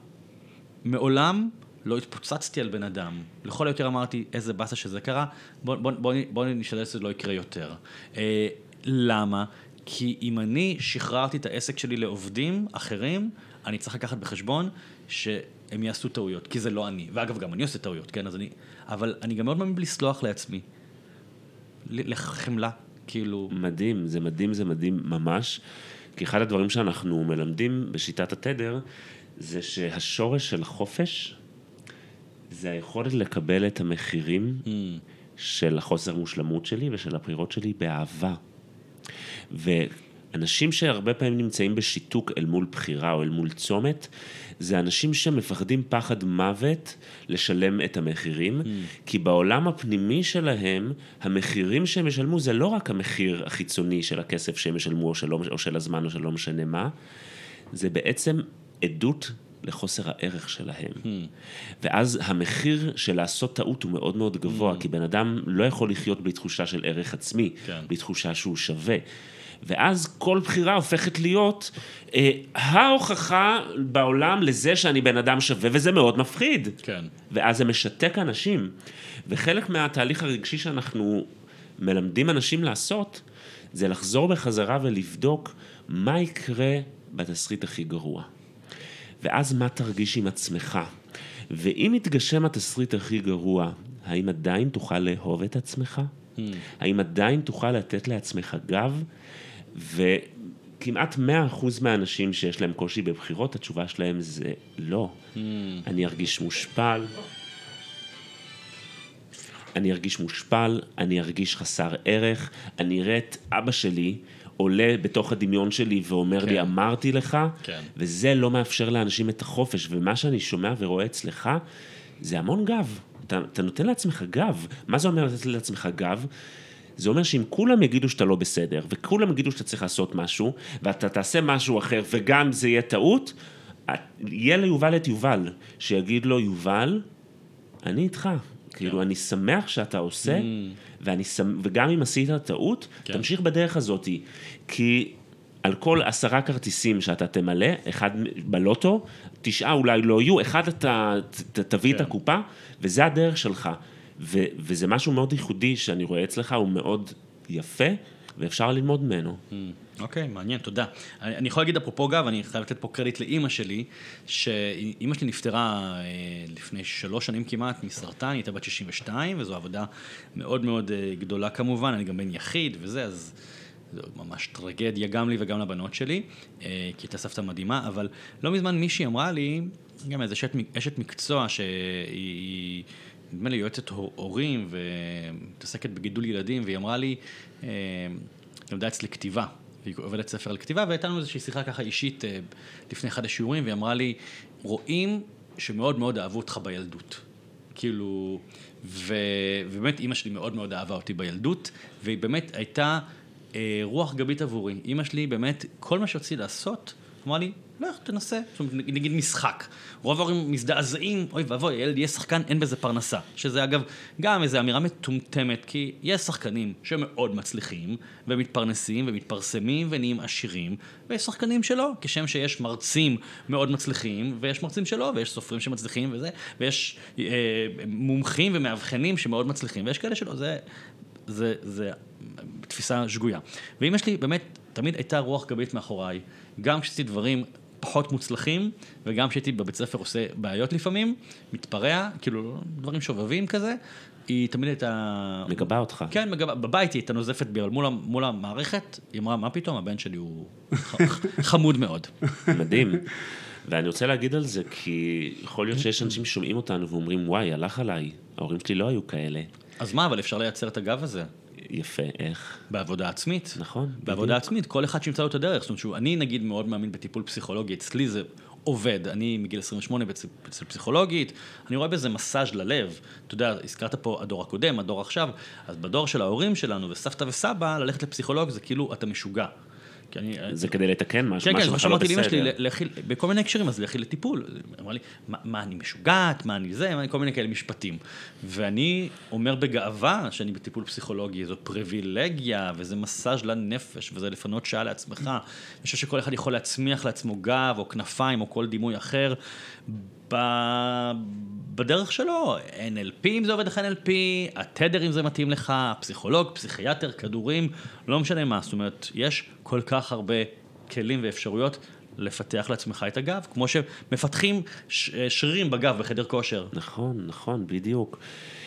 מעולם לא התפוצצתי על בן אדם. לכל היותר אמרתי, איזה באסה שזה קרה, בוא, בוא, בוא, בוא נשתדל שזה לא יקרה יותר. אה, למה? כי אם אני שחררתי את העסק שלי לעובדים אחרים, אני צריך לקחת בחשבון שהם יעשו טעויות, כי זה לא אני. ואגב, גם אני עושה טעויות, כן? אז אני... אבל אני גם מאוד מאמין בלסלוח לעצמי. לחמלה, כאילו... מדהים, זה מדהים, זה מדהים ממש. כי אחד הדברים שאנחנו מלמדים בשיטת התדר, זה שהשורש של חופש, זה היכולת לקבל את המחירים Mm, של החוסר מושלמות שלי ושל הבחירות שלי באהבה. ואנשים שהרבה פעמים נמצאים בשיתוק אל מול בחירה או אל מול צומת, זה אנשים שמפחדים פחד מוות לשלם את המחירים, mm. כי בעולם הפנימי שלהם, המחירים שהם ישלמו זה לא רק המחיר החיצוני של הכסף שהם ישלמו או, שלא, או של הזמן או שלא משנה מה, זה בעצם עדות לחוסר הערך שלהם. Hmm. ואז המחיר של לעשות טעות הוא מאוד מאוד גבוה, hmm. כי בן אדם לא יכול לחיות בלי תחושה של ערך עצמי, כן. בלי תחושה שהוא שווה. ואז כל בחירה הופכת להיות אה, ההוכחה בעולם לזה שאני בן אדם שווה, וזה מאוד מפחיד. כן. ואז זה משתק אנשים. וחלק מהתהליך הרגשי שאנחנו מלמדים אנשים לעשות, זה לחזור בחזרה ולבדוק מה יקרה בתסריט הכי גרוע. ואז מה תרגיש עם עצמך. ואם יתגשם התסריט הכי גרוע, האם עדיין תוכל לאהוב את עצמך? Hmm. האם עדיין תוכל לתת לעצמך גב? וכמעט 100% מהאנשים שיש להם קושי בבחירות, התשובה שלהם זה לא. Hmm. אני ארגיש מושפל, אני ארגיש מושפל, אני ארגיש חסר ערך, אני אראה את אבא שלי עולה בתוך הדמיון שלי ואומר כן. לי, אמרתי לך, כן. וזה לא מאפשר לאנשים את החופש, ומה שאני שומע ורואה אצלך, זה המון גב. אתה, אתה נותן לעצמך גב. מה זה אומר לתת לעצמך גב? זה אומר שאם כולם יגידו שאתה לא בסדר, וכולם יגידו שאתה צריך לעשות משהו, ואתה תעשה משהו אחר, וגם זה יהיה טעות, יהיה ליובל את יובל, שיגיד לו, יובל, אני איתך. כאילו, אני שמח שאתה עושה, ואני שמ... וגם אם עשית טעות, כן. תמשיך בדרך הזאת. כי על כל עשרה כרטיסים שאתה תמלא, אחד בלוטו, תשעה אולי לא יהיו, אחד אתה ת- תביא את כן. הקופה, וזה הדרך שלך. ו... וזה משהו מאוד ייחודי שאני רואה אצלך, הוא מאוד יפה, ואפשר ללמוד ממנו. אוקיי, מעניין, תודה. אני אני יכול להגיד אפרופו גב, אני חייב לתת פה קרדיט לאימא שלי, שאימא שלי נפטרה אה, לפני שלוש שנים כמעט מסרטן, היא הייתה בת 62, וזו עבודה מאוד מאוד אה, גדולה כמובן, אני גם בן יחיד וזה, אז זו ממש טרגדיה גם לי וגם לבנות שלי, אה, כי הייתה סבתא מדהימה, אבל לא מזמן מישהי אמרה לי, גם איזה אשת, אשת מקצוע שהיא... נדמה לי יועצת הור- הורים ומתעסקת בגידול ילדים, והיא אמרה לי, אה, למדה אצלי כתיבה, והיא עובדת ספר על כתיבה, והייתה לנו איזושהי שיחה ככה אישית אה, לפני אחד השיעורים, והיא אמרה לי, רואים שמאוד מאוד אהבו אותך בילדות. כאילו, ו... ובאמת אימא שלי מאוד מאוד אהבה אותי בילדות, והיא באמת הייתה אה, רוח גבית עבורי. אימא שלי באמת, כל מה שרציתי לעשות, אמרה לי, לך תנסה, זאת אומרת, נגיד משחק. רוב ההורים מזדעזעים, אוי ואבוי, הילד יהיה שחקן, אין בזה פרנסה. שזה אגב, גם איזו אמירה מטומטמת, כי יש שחקנים שמאוד מצליחים, ומתפרנסים, ומתפרסמים, ונהיים עשירים, ויש שחקנים שלא, כשם שיש מרצים מאוד מצליחים, ויש מרצים שלא, ויש סופרים שמצליחים וזה, ויש אה, מומחים ומאבחנים שמאוד מצליחים, ויש כאלה שלא, זה, זה, זה תפיסה שגויה. ואמא שלי באמת תמיד הייתה רוח גבית מאחוריי, גם כשעשיתי דברים פחות מוצלחים, וגם כשהייתי בבית ספר עושה בעיות לפעמים, מתפרע, כאילו דברים שובבים כזה, היא תמיד הייתה... מגבה אותך. כן, מגבה, בבית היא הייתה נוזפת בי, אבל מול, מול המערכת, היא אמרה, מה פתאום, הבן שלי הוא חמוד מאוד. מדהים. ואני רוצה להגיד על זה, כי יכול להיות שיש אנשים ששומעים אותנו ואומרים, וואי, הלך עליי, ההורים שלי לא היו כאלה. אז מה, אבל אפשר לייצר את הגב הזה. יפה, איך? בעבודה עצמית. נכון, בעבודה עצמית, כל אחד שימצא לו את הדרך. זאת אומרת, שהוא, אני נגיד מאוד מאמין בטיפול פסיכולוגי, אצלי זה עובד. אני מגיל 28 אצל, אצל פסיכולוגית, אני רואה בזה מסאז' ללב. אתה יודע, הזכרת פה הדור הקודם, הדור עכשיו, אז בדור של ההורים שלנו וסבתא וסבא, ללכת לפסיכולוג זה כאילו, אתה משוגע. אני, זה כדי לתקן משהו, כן, כן, משהו מה לך לא שאמרתי לאמא שלי. לכי, בכל מיני הקשרים, אז לכי לטיפול. היא אמרה לי, מה, מה אני משוגעת, מה אני זה, מה- כל מיני כאלה משפטים. ואני אומר בגאווה שאני בטיפול פסיכולוגי, זו פריבילגיה, וזה מסאז' לנפש, וזה לפנות שעה לעצמך. אני חושב שכל אחד יכול להצמיח לעצמו גב, או כנפיים, או כל דימוי אחר, ב... בדרך שלו. NLP אם זה עובד לך NLP, התדר אם זה מתאים לך, פסיכולוג, פסיכיאטר, כדורים, לא משנה מה. זאת אומרת, יש כל כך הרבה כלים ואפשרויות לפתח לעצמך את הגב, כמו שמפתחים ש- שרירים בגב בחדר כושר. נכון, נכון, בדיוק.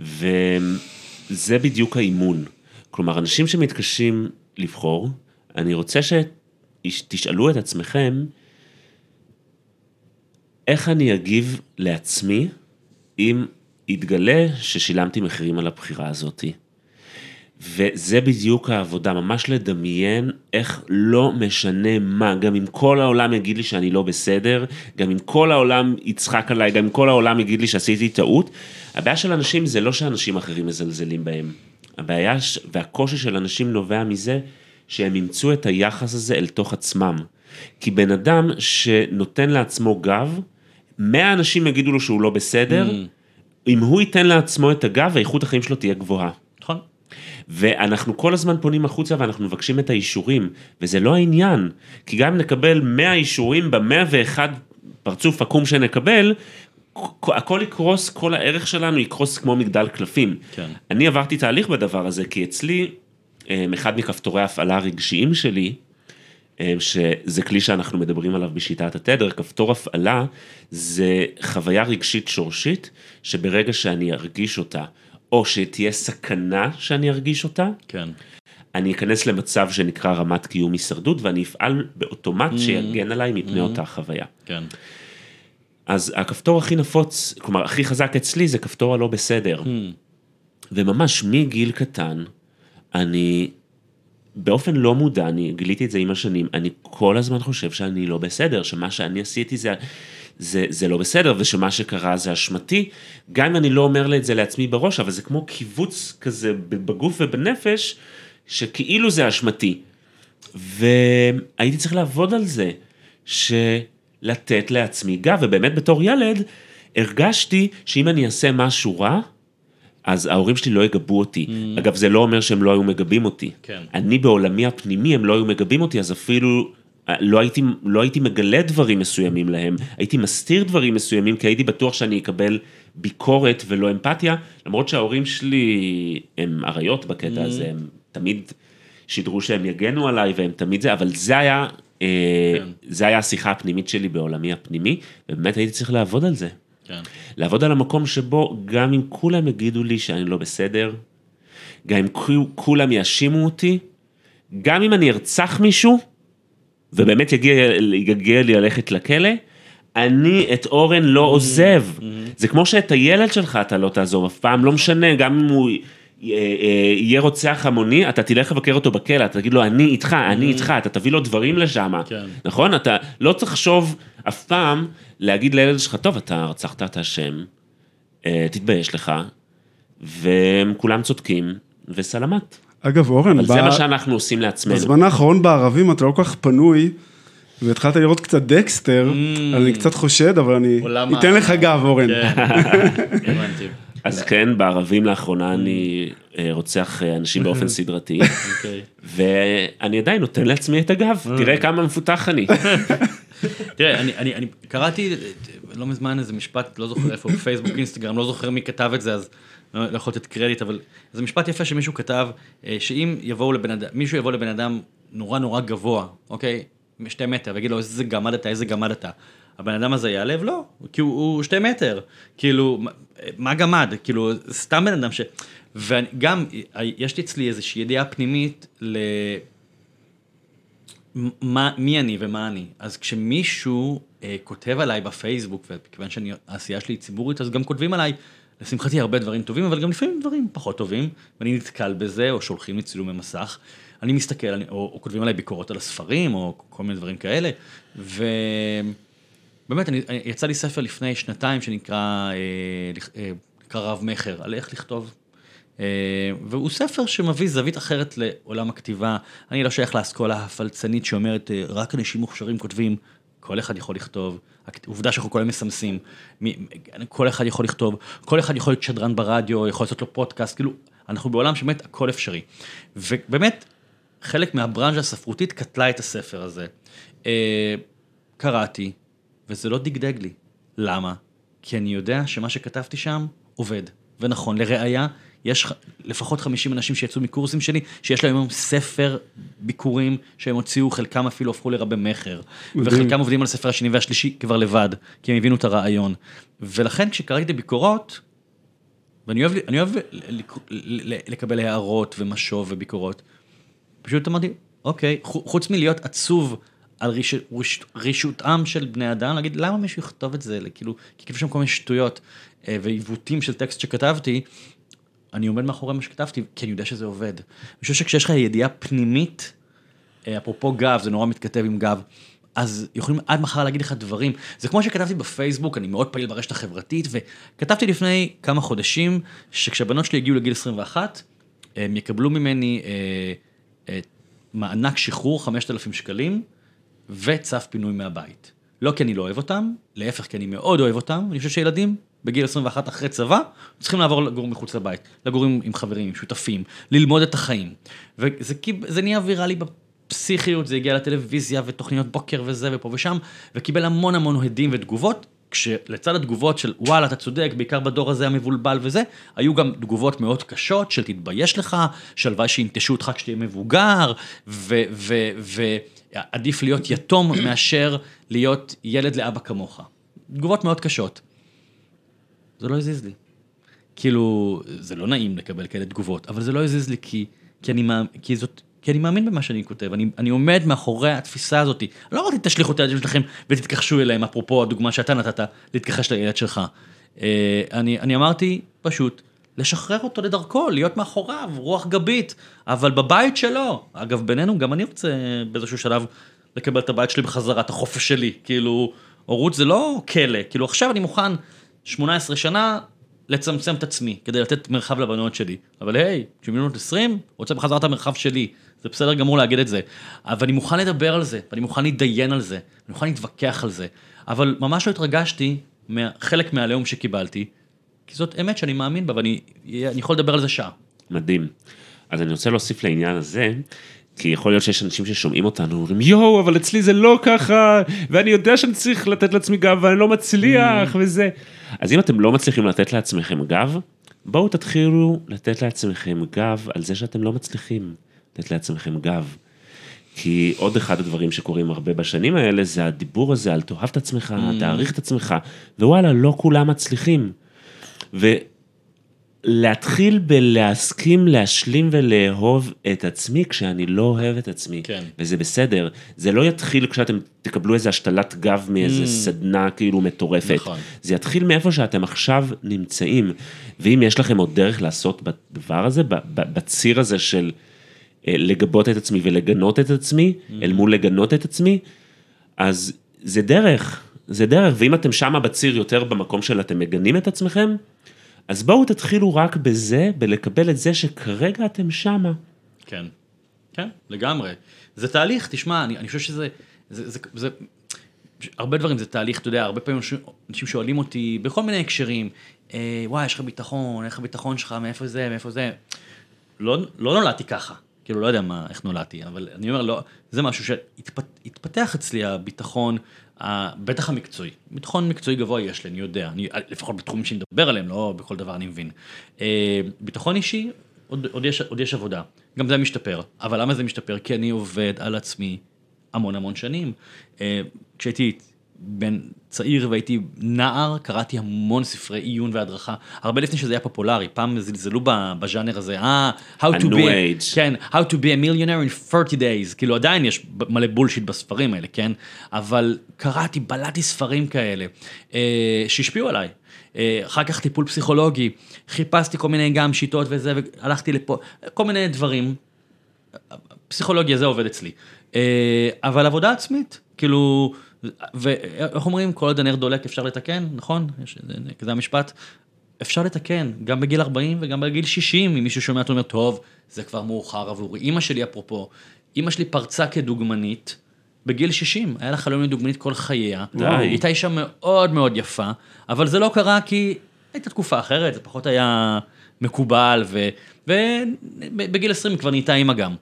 וזה בדיוק האימון. כלומר, אנשים שמתקשים לבחור, אני רוצה שתשאלו את עצמכם, איך אני אגיב לעצמי אם יתגלה ששילמתי מחירים על הבחירה הזאתי. וזה בדיוק העבודה, ממש לדמיין איך לא משנה מה, גם אם כל העולם יגיד לי שאני לא בסדר, גם אם כל העולם יצחק עליי, גם אם כל העולם יגיד לי שעשיתי טעות, הבעיה של אנשים זה לא שאנשים אחרים מזלזלים בהם. הבעיה והקושי של אנשים נובע מזה שהם ימצאו את היחס הזה אל תוך עצמם. כי בן אדם שנותן לעצמו גב, מאה אנשים יגידו לו שהוא לא בסדר, אם הוא ייתן לעצמו את הגב, איכות החיים שלו תהיה גבוהה. ואנחנו כל הזמן פונים החוצה ואנחנו מבקשים את האישורים, וזה לא העניין, כי גם אם נקבל 100 אישורים במאה ואחד פרצוף עקום שנקבל, הכל יקרוס, כל הערך שלנו יקרוס כמו מגדל קלפים. כן. אני עברתי תהליך בדבר הזה, כי אצלי, אה, אחד מכפתורי ההפעלה הרגשיים שלי, אה, שזה כלי שאנחנו מדברים עליו בשיטת התדר, כפתור הפעלה זה חוויה רגשית שורשית, שברגע שאני ארגיש אותה, או שתהיה סכנה שאני ארגיש אותה, כן. אני אכנס למצב שנקרא רמת קיום הישרדות, ואני אפעל באוטומט שיגן עליי מפני אותה חוויה. כן. אז הכפתור הכי נפוץ, כלומר הכי חזק אצלי זה כפתור הלא בסדר. וממש מגיל קטן, אני באופן לא מודע, אני גיליתי את זה עם השנים, אני כל הזמן חושב שאני לא בסדר, שמה שאני עשיתי זה, זה, זה לא בסדר, ושמה שקרה זה אשמתי, גם אם אני לא אומר את זה לעצמי בראש, אבל זה כמו קיבוץ כזה בגוף ובנפש, שכאילו זה אשמתי. והייתי צריך לעבוד על זה, שלתת לעצמי גב, ובאמת בתור ילד, הרגשתי שאם אני אעשה משהו רע, אז ההורים שלי לא יגבו אותי. Mm. אגב, זה לא אומר שהם לא היו מגבים אותי. כן. אני בעולמי הפנימי, הם לא היו מגבים אותי, אז אפילו לא הייתי, לא הייתי מגלה דברים מסוימים להם, הייתי מסתיר דברים מסוימים, כי הייתי בטוח שאני אקבל ביקורת ולא אמפתיה, למרות שההורים שלי הם אריות בקטע הזה, הם תמיד שידרו שהם יגנו עליי והם תמיד זה, אבל זה היה, אה, כן. זה היה השיחה הפנימית שלי בעולמי הפנימי, ובאמת הייתי צריך לעבוד על זה. כן. לעבוד על המקום שבו גם אם כולם יגידו לי שאני לא בסדר, גם אם כו- כולם יאשימו אותי, גם אם אני ארצח מישהו, ובאמת יגיע, יגיע לי ללכת לכלא, אני את אורן לא עוזב. זה כמו שאת הילד שלך אתה לא תעזוב אף פעם, לא משנה, גם אם הוא אה, אה, יהיה רוצח המוני, אתה תלך לבקר אותו בכלא, אתה תגיד לו, אני איתך, אני איתך, אתה תביא לו דברים לשם. כן. נכון? אתה לא צריך לחשוב אף פעם להגיד לילד שלך, טוב, אתה רצחת את השם, אה, תתבייש לך, והם כולם צודקים, וסלמת. אגב, אורן, אבל ב- זה מה שאנחנו עושים לעצמנו. בזמן האחרון בערבים אתה לא כל כך פנוי, והתחלת לראות קצת דקסטר, אז אני קצת חושד, אבל אני עולם ה- אתן לך גב, אורן. כן. אז כן, בערבים לאחרונה אני אה, רוצח אה, אנשים באופן סדרתי, אוקיי. ואני עדיין נותן לעצמי את הגב, תראה כמה מפותח אני. תראה, אני, אני, אני קראתי לא מזמן איזה משפט, לא זוכר איפה, בפייסבוק, אינסטגרם, לא זוכר מי כתב את זה, אז לא, לא יכול לתת קרדיט, אבל זה משפט יפה שמישהו כתב, אה, שאם יבואו לבן אדם, מישהו יבוא לבן אדם נורא נורא גבוה, אוקיי? שתי מטר, ויגיד לו איזה גמד אתה, איזה גמד אתה. הבן אדם הזה יעלב? לא, כי הוא, הוא שתי מטר. כאילו, מה- גמד? כאילו, סתם בן אדם ש... וגם, יש לי אצלי איזושהי ידיעה פנימית ל... מה, מי אני ומה אני. אז כשמישהו אה, כותב עליי בפייסבוק, וכיוון שאני, העשייה שלי היא ציבורית, אז גם כותבים עליי, לשמחתי, הרבה דברים טובים, אבל גם לפעמים דברים פחות טובים, ואני נתקל בזה, או שולחים לי צילומי מסך. אני מסתכל, אני, או, או כותבים עליי ביקורות על הספרים, או כל מיני דברים כאלה, ובאמת, אני, אני, יצא לי ספר לפני שנתיים שנקרא אה, אה, נקרא רב מכר, על איך לכתוב אה, והוא ספר שמביא זווית אחרת לעולם הכתיבה. אני לא שייך לאסכולה הפלצנית שאומרת, אה, רק אנשים מוכשרים כותבים, כל אחד יכול לכתוב. עובדה שאנחנו כל היום מסמסים, כל אחד יכול לכתוב, כל אחד יכול להיות שדרן ברדיו, יכול לעשות לו פודקאסט, כאילו, אנחנו בעולם שבאמת הכל אפשרי. ובאמת, חלק מהברנז'ה הספרותית קטלה את הספר הזה. אה, קראתי, וזה לא דגדג לי. למה? כי אני יודע שמה שכתבתי שם עובד. ונכון, לראיה, יש לפחות 50 אנשים שיצאו מקורסים שלי, שיש להם היום ספר ביקורים שהם הוציאו, חלקם אפילו הפכו לרבי מכר. וחלקם עובדים על הספר השני והשלישי כבר לבד, כי הם הבינו את הרעיון. ולכן כשקראתי את הביקורות, ואני אוהב, אני אוהב לקבל הערות ומשוב וביקורות. פשוט אמרתי, אוקיי, חו- חוץ מלהיות עצוב על ריש, ריש, רישותם של בני אדם, להגיד, למה מישהו יכתוב את זה? כאילו, כי כתבו שם כל מיני שטויות אה, ועיוותים של טקסט שכתבתי, אני עומד מאחורי מה שכתבתי, כי אני יודע שזה עובד. אני חושב שכשיש לך ידיעה פנימית, אה, אפרופו גב, זה נורא מתכתב עם גב, אז יכולים עד מחר להגיד לך דברים. זה כמו שכתבתי בפייסבוק, אני מאוד פעיל ברשת החברתית, וכתבתי לפני כמה חודשים, שכשהבנות שלי הגיעו לגיל 21, הם יקבלו ממני אה, אה, מענק שחרור 5,000 שקלים, וצו פינוי מהבית. לא כי אני לא אוהב אותם, להפך כי אני מאוד אוהב אותם, אני חושב שילדים בגיל 21 אחרי צבא, צריכים לעבור לגור מחוץ לבית, לגור עם, עם חברים, עם שותפים, ללמוד את החיים. וזה זה נהיה ויראלי בפסיכיות, זה הגיע לטלוויזיה ותוכניות בוקר וזה ופה ושם, וקיבל המון המון הדים ותגובות, כשלצד התגובות של וואלה אתה צודק, בעיקר בדור הזה המבולבל וזה, היו גם תגובות מאוד קשות של תתבייש לך, שהלוואי שינטשו אותך כשתהיה מבוגר, ועדיף להיות יתום מאשר להיות ילד לאבא כמוך. תגובות מאוד קשות. זה לא הזיז לי. כאילו, זה לא נעים לקבל כאלה תגובות, אבל זה לא הזיז לי כי, כי, אני, כי, זאת, כי אני מאמין במה שאני כותב, אני, אני עומד מאחורי התפיסה הזאת. לא אמרתי תשליכו את הילדים שלכם ותתכחשו אליהם, אפרופו הדוגמה שאתה נתת, להתכחש לילד שלך. אה, אני, אני אמרתי פשוט, לשחרר אותו לדרכו, להיות מאחוריו, רוח גבית, אבל בבית שלו. אגב, בינינו, גם אני רוצה באיזשהו שלב לקבל את הבית שלי בחזרה, את החופש שלי. כאילו, הורות זה לא כלא, כאילו עכשיו אני מוכן 18 שנה לצמצם את עצמי, כדי לתת מרחב לבנות שלי. אבל היי, יהיו בנות 20, רוצה בחזרה את המרחב שלי. זה בסדר גמור להגיד את זה. אבל אני מוכן לדבר על זה, ואני מוכן להתדיין על זה, אני מוכן להתווכח על זה. אבל ממש לא התרגשתי מחלק מהעליהום שקיבלתי, כי זאת אמת שאני מאמין בה, ואני אני יכול לדבר על זה שעה. מדהים. אז אני רוצה להוסיף לעניין הזה, כי יכול להיות שיש אנשים ששומעים אותנו, אומרים, יואו, אבל אצלי זה לא ככה, ואני יודע שאני צריך לתת לעצמי גב, ואני לא מצליח, וזה. אז אם אתם לא מצליחים לתת לעצמכם גב, בואו תתחילו לתת לעצמכם גב על זה שאתם לא מצליחים לתת לעצמכם גב. כי עוד אחד הדברים שקורים הרבה בשנים האלה, זה הדיבור הזה על תאהב את עצמך, תעריך את עצמך, ווואלה, לא כולם מצליחים. ולהתחיל בלהסכים, להשלים ולאהוב את עצמי כשאני לא אוהב את עצמי. כן. וזה בסדר. זה לא יתחיל כשאתם תקבלו איזה השתלת גב מאיזה סדנה כאילו מטורפת. נכון. זה יתחיל מאיפה שאתם עכשיו נמצאים. ואם יש לכם עוד דרך לעשות בדבר הזה, בציר הזה של אה, לגבות את עצמי ולגנות את עצמי, אל מול לגנות את עצמי, אז זה דרך, זה דרך, ואם אתם שמה בציר יותר במקום של אתם מגנים את עצמכם, אז בואו תתחילו רק בזה, בלקבל את זה שכרגע אתם שמה. כן, כן, לגמרי. זה תהליך, תשמע, אני, אני חושב שזה, זה, זה, זה, הרבה דברים זה תהליך, אתה יודע, הרבה פעמים אנשים- שואלים אותי בכל מיני הקשרים, אה, וואי, יש לך ביטחון, איך הביטחון שלך, מאיפה זה, מאיפה זה. לא, לא נולדתי ככה, כאילו, לא יודע מה, איך נולדתי, אבל אני אומר, לא, זה משהו שהתפתח אצלי, הביטחון, בטח המקצועי. ביטחון מקצועי גבוה יש לי, אני יודע, אני, לפחות בתחומים שאני מדבר עליהם, לא בכל דבר אני מבין. אה, ביטחון אישי, עוד, עוד, יש, עוד יש עבודה, גם זה משתפר, אבל למה זה משתפר? כי אני עובד על עצמי המון המון שנים. אה, כשהייתי בן צעיר והייתי נער, קראתי המון ספרי עיון והדרכה, הרבה לפני שזה היה פופולרי, פעם זלזלו בז'אנר הזה, אה, how to be, age. כן, how to be a millionaire in 30 days, כאילו עדיין יש מלא בולשיט בספרים האלה, כן? אבל קראתי, בלעתי ספרים כאלה, אה, שהשפיעו עליי. אה, אחר כך טיפול פסיכולוגי, חיפשתי כל מיני גם שיטות וזה, והלכתי לפה, כל מיני דברים. פסיכולוגיה זה עובד אצלי. אה, אבל עבודה עצמית, כאילו, ואיך אומרים, כל עוד הנר דולק אפשר לתקן, נכון? יש- זה- זה המשפט. אפשר לתקן, גם בגיל 40 וגם בגיל 60, אם מישהו שומע אותו אומר, טוב, זה כבר מאוחר עבורי. אימא שלי, אפרופו, אימא שלי פרצה כדוגמנית בגיל 60, היה לה חלום לדוגמנית כל חייה. די. הייתה אישה מאוד מאוד יפה, אבל זה לא קרה כי הייתה תקופה אחרת, זה פחות היה מקובל, ובגיל 20 היא כבר נהייתה אימא גם.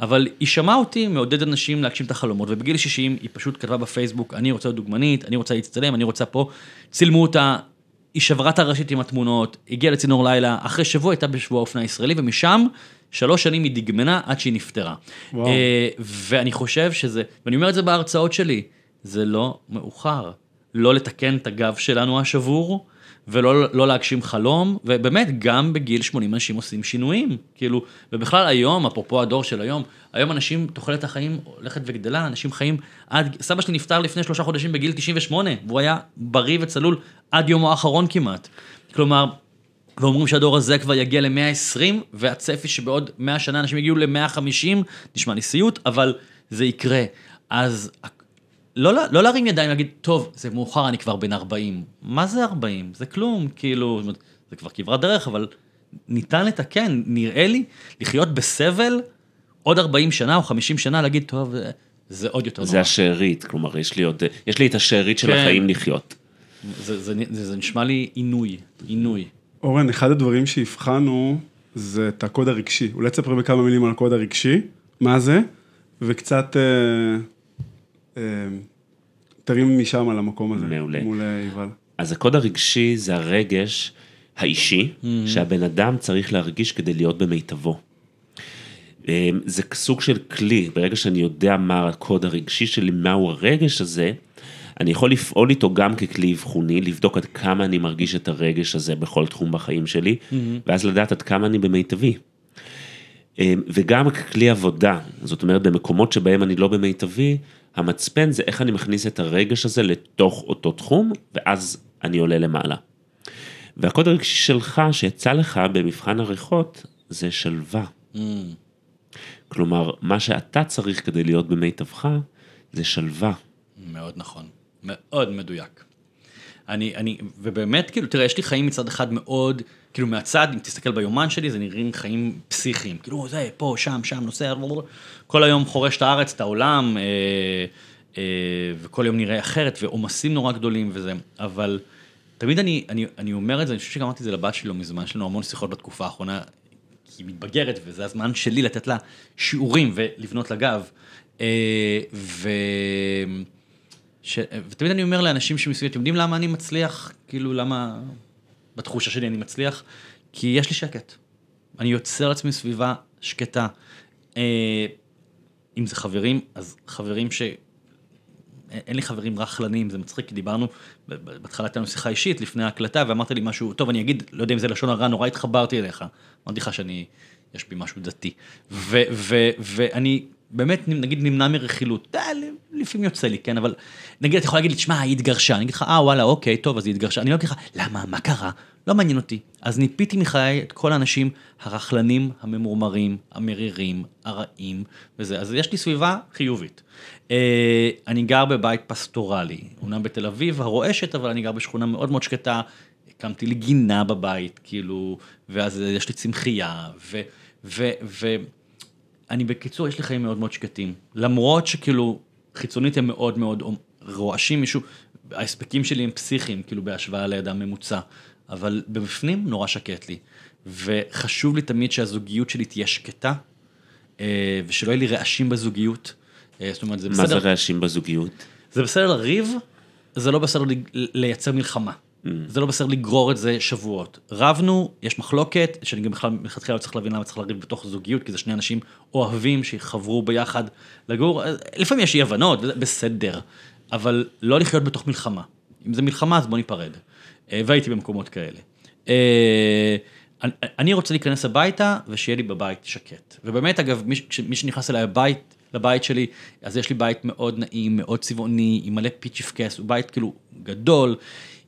אבל היא שמעה אותי מעודד אנשים להגשים את החלומות, ובגיל 60 היא פשוט כתבה בפייסבוק, אני רוצה להיות דוגמנית, אני רוצה להצטלם, אני רוצה פה, צילמו אותה, היא שברה את הרשת עם התמונות, הגיעה לצינור לילה, אחרי שבוע הייתה בשבוע האופנה הישראלי, ומשם שלוש שנים היא דגמנה עד שהיא נפטרה. וואו. אה, ואני חושב שזה, ואני אומר את זה בהרצאות שלי, זה לא מאוחר. לא לתקן את הגב שלנו השבור, ולא לא להגשים חלום, ובאמת, גם בגיל 80 אנשים עושים שינויים. כאילו, ובכלל היום, אפרופו הדור של היום, היום אנשים, תוחלת החיים הולכת וגדלה, אנשים חיים עד, סבא שלי נפטר לפני שלושה חודשים בגיל 98, והוא היה בריא וצלול עד יומו האחרון כמעט. כלומר, ואומרים שהדור הזה כבר יגיע ל-120, והצפי שבעוד 100 שנה אנשים יגיעו ל-150, נשמע לי סיוט, אבל זה יקרה. אז לא, לא להרים ידיים להגיד, טוב, זה מאוחר, אני כבר בן 40. מה זה 40? זה כלום, כאילו, זה כבר כברת דרך, אבל ניתן לתקן, נראה לי, לחיות בסבל עוד 40 שנה או 50 שנה, להגיד, טוב, זה עוד יותר זה נורא. השארית, כלומר, יש לי עוד, יש לי את השארית של כן. החיים לחיות. זה, זה, זה, זה נשמע לי עינוי, עינוי. אורן, אחד הדברים שהבחנו זה את הקוד הרגשי. אולי תספר בכמה מילים על הקוד הרגשי, מה זה, וקצת אה, תרים משם על המקום הזה. מעולה. מול אה, יובל. אז הקוד הרגשי זה הרגש האישי שהבן אדם צריך להרגיש כדי להיות במיטבו. אה, זה סוג של כלי, ברגע שאני יודע מה הקוד הרגשי שלי, מהו הרגש הזה, אני יכול לפעול איתו גם ככלי אבחוני, לבדוק עד כמה אני מרגיש את הרגש הזה בכל תחום בחיים שלי, ואז לדעת עד כמה אני במיטבי. אה, וגם ככלי עבודה, זאת אומרת במקומות שבהם אני לא במיטבי, המצפן זה איך אני מכניס את הרגש הזה לתוך אותו תחום, ואז אני עולה למעלה. והקוד הרגשי שלך שיצא לך במבחן עריכות זה שלווה. כלומר, מה שאתה צריך כדי להיות במיטבך זה שלווה. מאוד נכון, מאוד מדויק. אני, אני, ובאמת, כאילו, תראה, יש לי חיים מצד אחד מאוד, כאילו, מהצד, אם תסתכל ביומן שלי, זה נראים חיים פסיכיים. כאילו, זה, פה, שם, שם, נוסע, כל היום חורש את הארץ, את העולם, אה, אה, וכל יום נראה אחרת, ועומסים נורא גדולים וזה, אבל תמיד אני, אני, אני אומר את זה, אני חושב שגם אמרתי את זה לבת שלי לא מזמן, יש לנו המון שיחות בתקופה האחרונה, כי היא מתבגרת, וזה הזמן שלי לתת לה שיעורים ולבנות לה גב. אה. ש... ותמיד אני אומר לאנשים שמסביבי, אתם יודעים למה אני מצליח? כאילו, למה בתחושה שלי אני מצליח? כי יש לי שקט. אני יוצר לעצמי סביבה שקטה. אה, אם זה חברים, אז חברים ש... אין לי חברים רכלנים, זה מצחיק, כי דיברנו, בהתחלה הייתה לנו שיחה אישית לפני ההקלטה, ואמרת לי משהו, טוב, אני אגיד, לא יודע אם זה לשון הרע, נורא התחברתי אליך. אמרתי לך שאני, יש בי משהו דתי. ואני באמת, נגיד, נמנע מרכילות. אה, לפעמים יוצא לי, כן, אבל נגיד, אתה יכול להגיד לי, תשמע, היא התגרשה. אני אגיד לך, אה, וואלה, אוקיי, טוב, אז היא התגרשה. אני לא אגיד לך, למה, מה קרה? לא מעניין אותי. אז ניפיתי מחיי את כל האנשים הרכלנים, הממורמרים, המרירים, הרעים, וזה. אז יש לי סביבה חיובית. אה, אני גר בבית פסטורלי, אומנם בתל אביב, הרועשת, אבל אני גר בשכונה מאוד מאוד שקטה. הקמתי לי גינה בבית, כאילו, ואז יש לי צמחייה, ו... ו, ו אני בקיצור, יש לי חיים מאוד מאוד שקטים. למרות שכאילו, חיצונית הם מאוד מאוד רועשים מישהו, ההספקים שלי הם פסיכיים, כאילו בהשוואה לאדם ממוצע, אבל בפנים נורא שקט לי. וחשוב לי תמיד שהזוגיות שלי תהיה שקטה, אה, ושלא יהיה לי רעשים בזוגיות. אה, זאת אומרת, זה מה זה בסדר, רעשים בזוגיות? זה בסדר לריב, זה לא בסדר לי- לייצר מלחמה. זה לא בסדר לגרור את זה שבועות. רבנו, יש מחלוקת, שאני גם בכלל מלכתחילה לא צריך להבין למה צריך לריב בתוך זוגיות, כי זה שני אנשים אוהבים שיחברו ביחד לגור. לפעמים יש אי הבנות, בסדר, אבל לא לחיות בתוך מלחמה. אם זה מלחמה, אז בוא ניפרד. אה, והייתי במקומות כאלה. אה, אני- רוצה להיכנס הביתה ושיהיה לי בבית שקט. ובאמת, אגב, מי שנכנס אליי הבית, לבית שלי, אז יש לי בית מאוד נעים, מאוד צבעוני, עם מלא פיצ'יפקס, הוא בית כאילו גדול,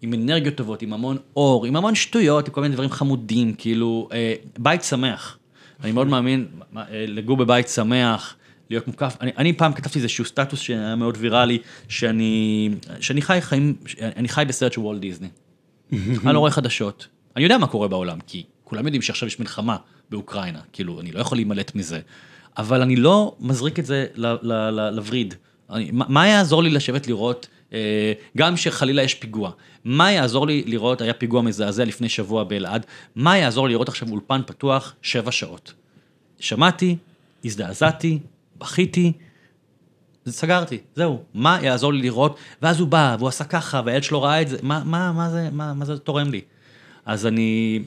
עם אנרגיות טובות, עם המון אור, עם המון שטויות, עם כל מיני דברים חמודים, כאילו, אה, בית שמח. אני מאוד מאמין אה, לגור בבית שמח, להיות מוקף. אני, אני פעם כתבתי איזשהו סטטוס שהיה מאוד ויראלי, שאני, שאני חי חיים, אני חי בסרט של וולט דיסני. אני לא רואה חדשות. אני יודע מה קורה בעולם, כי כולם יודעים שעכשיו יש מלחמה באוקראינה, כאילו, אני לא יכול להימלט מזה. אבל אני לא מזריק את זה ל- ל- ל- לווריד. אני, מה, מה יעזור לי לשבת לראות, גם שחלילה יש פיגוע, מה יעזור לי לראות, היה פיגוע מזעזע לפני שבוע באלעד, מה יעזור לי לראות עכשיו אולפן פתוח שבע שעות. שמעתי, הזדעזעתי, בכיתי, סגרתי, זהו, מה יעזור לי לראות, ואז הוא בא, והוא עשה ככה, והילד שלו ראה את זה, מה, מה, מה, זה, מה, מה זה תורם לי? אז אני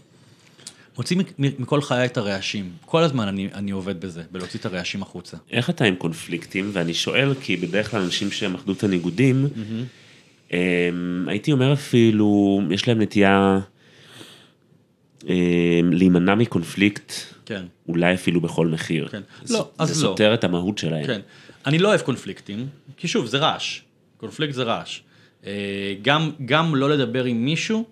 מוציא מכל חיי את הרעשים, כל הזמן אני, אני עובד בזה, בלהוציא את הרעשים החוצה. איך אתה עם קונפליקטים? ואני שואל, כי בדרך כלל אנשים שהם אחדות הניגודים, אמ, הייתי אומר אפילו, יש להם נטייה להימנע מקונפליקט, כן. אולי אפילו בכל מחיר. כן. זה- לא, אז זה לא. סותר את המהות שלהם. כן. אני לא אוהב קונפליקטים, כי שוב, זה רעש. קונפליקט זה רעש. אה, גם, גם לא לדבר עם מישהו,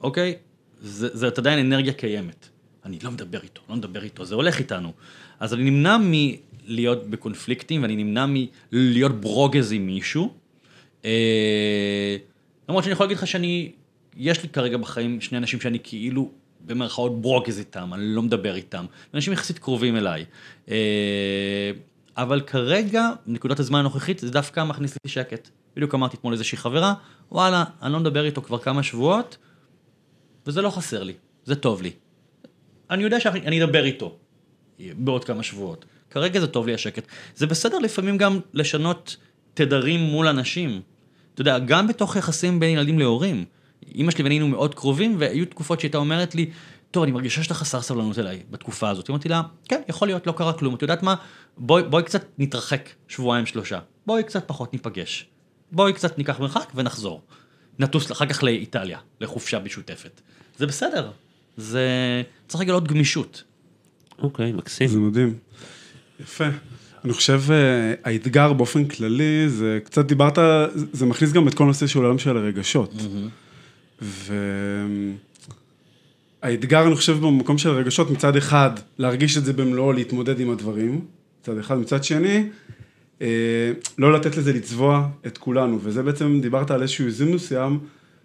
אוקיי? זה, זה עדיין אנרגיה קיימת. אני לא מדבר איתו, לא מדבר איתו, זה הולך איתנו. אז אני נמנע מלהיות בקונפליקטים, ואני נמנע מלהיות ברוגז עם מישהו. אה, למרות שאני יכול להגיד לך שאני, יש לי כרגע בחיים שני אנשים שאני כאילו במרכאות ברוגז איתם, אני לא מדבר איתם. אנשים יחסית קרובים אליי. אה, אבל כרגע, נקודת הזמן הנוכחית, זה דווקא מכניס לי שקט. בדיוק אמרתי אתמול לאיזושהי חברה, וואלה, אני לא מדבר איתו כבר כמה שבועות, וזה לא חסר לי, זה טוב לי. אני יודע שאני אדבר איתו בעוד כמה שבועות. כרגע זה טוב לי השקט. זה בסדר לפעמים גם לשנות תדרים מול אנשים. אתה יודע, גם בתוך יחסים בין ילדים להורים. אימא שלי ואני היינו מאוד קרובים, והיו תקופות שהייתה אומרת לי, טוב, אני מרגישה שאתה חסר סבלנות אליי בתקופה הזאת. אמרתי לה, כן, יכול להיות, לא קרה כלום. את יודעת מה? בואי, בואי קצת נתרחק שבועיים שלושה. בואי קצת פחות ניפגש. בואי קצת ניקח מרחק ונחזור. נטוס אחר כך לאיטליה, לחופשה משותפת. זה בסדר. זה... צריך לגלות גמישות. אוקיי, מקסים. זה מדהים. יפה. אני חושב, אה, האתגר באופן כללי, זה קצת דיברת, זה מכניס גם את כל הנושא של העולם של הרגשות. והאתגר, אני חושב, במקום של הרגשות, מצד אחד, להרגיש את זה במלואו, להתמודד עם הדברים, מצד אחד, מצד שני, אה, לא לתת לזה לצבוע את כולנו, וזה בעצם, דיברת על איזשהו איזון מסוים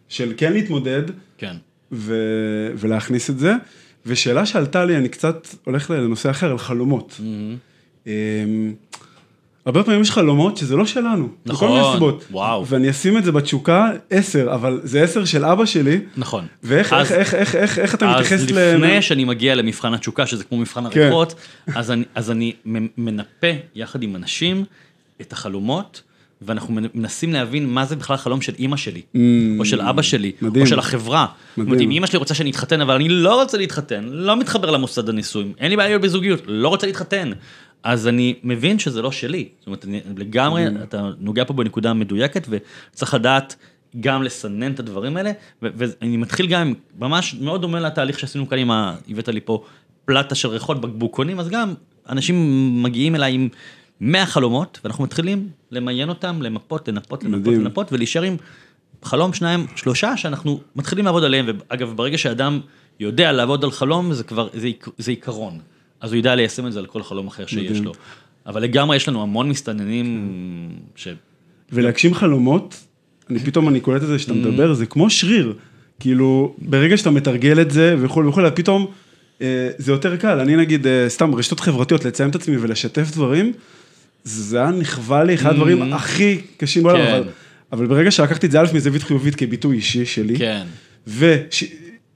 של כן להתמודד, כן. ו- ולהכניס את זה. ושאלה שעלתה לי, אני קצת הולך לנושא אחר, על חלומות. אמ, הרבה פעמים יש חלומות שזה לא שלנו. נכון, מכל מיני סיבות. וואו. ואני אשים את זה בתשוקה עשר, אבל זה עשר של אבא שלי. נכון. ואיך אז- איך, איך, איך, איך, אתה מתייחס אז ל... לפני שאני מגיע למבחן התשוקה, שזה כמו מבחן כן. הריחות, אז אני, אז אני מנפה יחד עם אנשים את החלומות, ואנחנו מנ- מנסים להבין מה זה בכלל חלום של אימא שלי, או של אבא שלי, Mm. מדהים. או של החברה. זאת אומרת, מדהים. אם אימא שלי רוצה שאני אתחתן, אבל אני לא רוצה להתחתן, לא מתחבר למוסד הנישואים, אין לי בעיה להיות בזוגיות, לא רוצה להתחתן. אז אני מבין שזה לא שלי. זאת אומרת, אני, לגמרי, אתה נוגע פה בנקודה מדויקת, וצריך לדעת גם לסנן את הדברים האלה, ו- ואני מתחיל גם, ממש מאוד דומה לתהליך שעשינו כאן עם ה... הבאת לי פה פלטה של ריחות בקבוקונים, אז גם אנשים מגיעים אליי עם 100 חלומות, ואנחנו מתחילים למיין אותם, למפות, לנפות, לנפות, מדהים. לנפות, ולהישאר עם חלום, שניים, שלושה, שאנחנו מתחילים לעבוד עליהם, ואגב, ברגע שאדם יודע לעבוד על חלום, זה כבר, זה, זה עיקרון. אז הוא ידע ליישם את זה על כל חלום אחר שיש מדהים. לו. אבל לגמרי יש לנו המון מסתננים, ש... ולהגשים חלומות, אני פתאום, אני קולט את זה Mm. שאתה מדבר, זה כמו שריר. כאילו, ברגע שאתה מתרגל את זה וכולי וכולי, פתאום אה, זה יותר קל. אני נגיד, אה, סתם, רשתות חברתיות, לציין את עצמי ולשתף דברים, זה היה נכווה לי אחד הדברים הכי קשים בעולם, Mm. כן. אבל אבל ברגע שלקחתי את זה א' מזווית חיובית כביטוי אישי שלי, כן.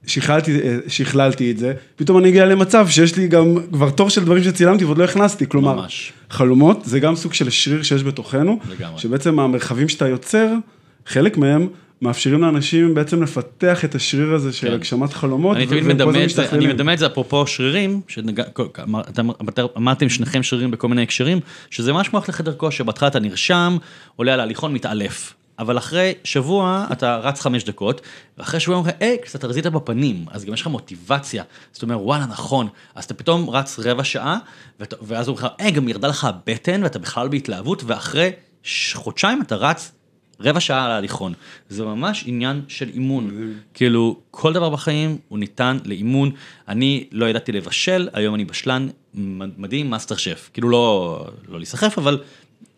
ושכללתי את זה, פתאום אני אגיע למצב שיש לי גם כבר תור של דברים שצילמתי ועוד לא הכנסתי, כלומר, ממש. חלומות זה גם סוג של שריר שיש בתוכנו, לגמרי. שבעצם המרחבים שאתה יוצר, חלק מהם מאפשרים לאנשים בעצם לפתח את השריר הזה של כן. הגשמת חלומות, אני תמיד מדמה את זה, אני. מדמה את זה אפרופו שרירים, אמרתם שניכם שרירים בכל מיני הקשרים, שזה ממש כמו ללכת לחדר כושר, בהתחלה אתה נרשם, עולה על ההליכון, מתעלף. אבל אחרי שבוע אתה רץ חמש דקות, ואחרי שבוע אומרים לך, היי, קצת רזית בפנים, אז גם יש לך מוטיבציה. אז אתה אומר, וואלה, נכון. אז אתה פתאום רץ רבע שעה, ואז אומרים לך, היי, גם ירדה לך הבטן, ואתה בכלל בהתלהבות, ואחרי חודשיים אתה רץ רבע שעה על ההליכון. זה ממש עניין של אימון. כאילו, כל דבר בחיים הוא ניתן לאימון. אני לא ידעתי לבשל, היום אני בשלן מדהים, מאסטר שף. כאילו, לא, לא להיסחף, אבל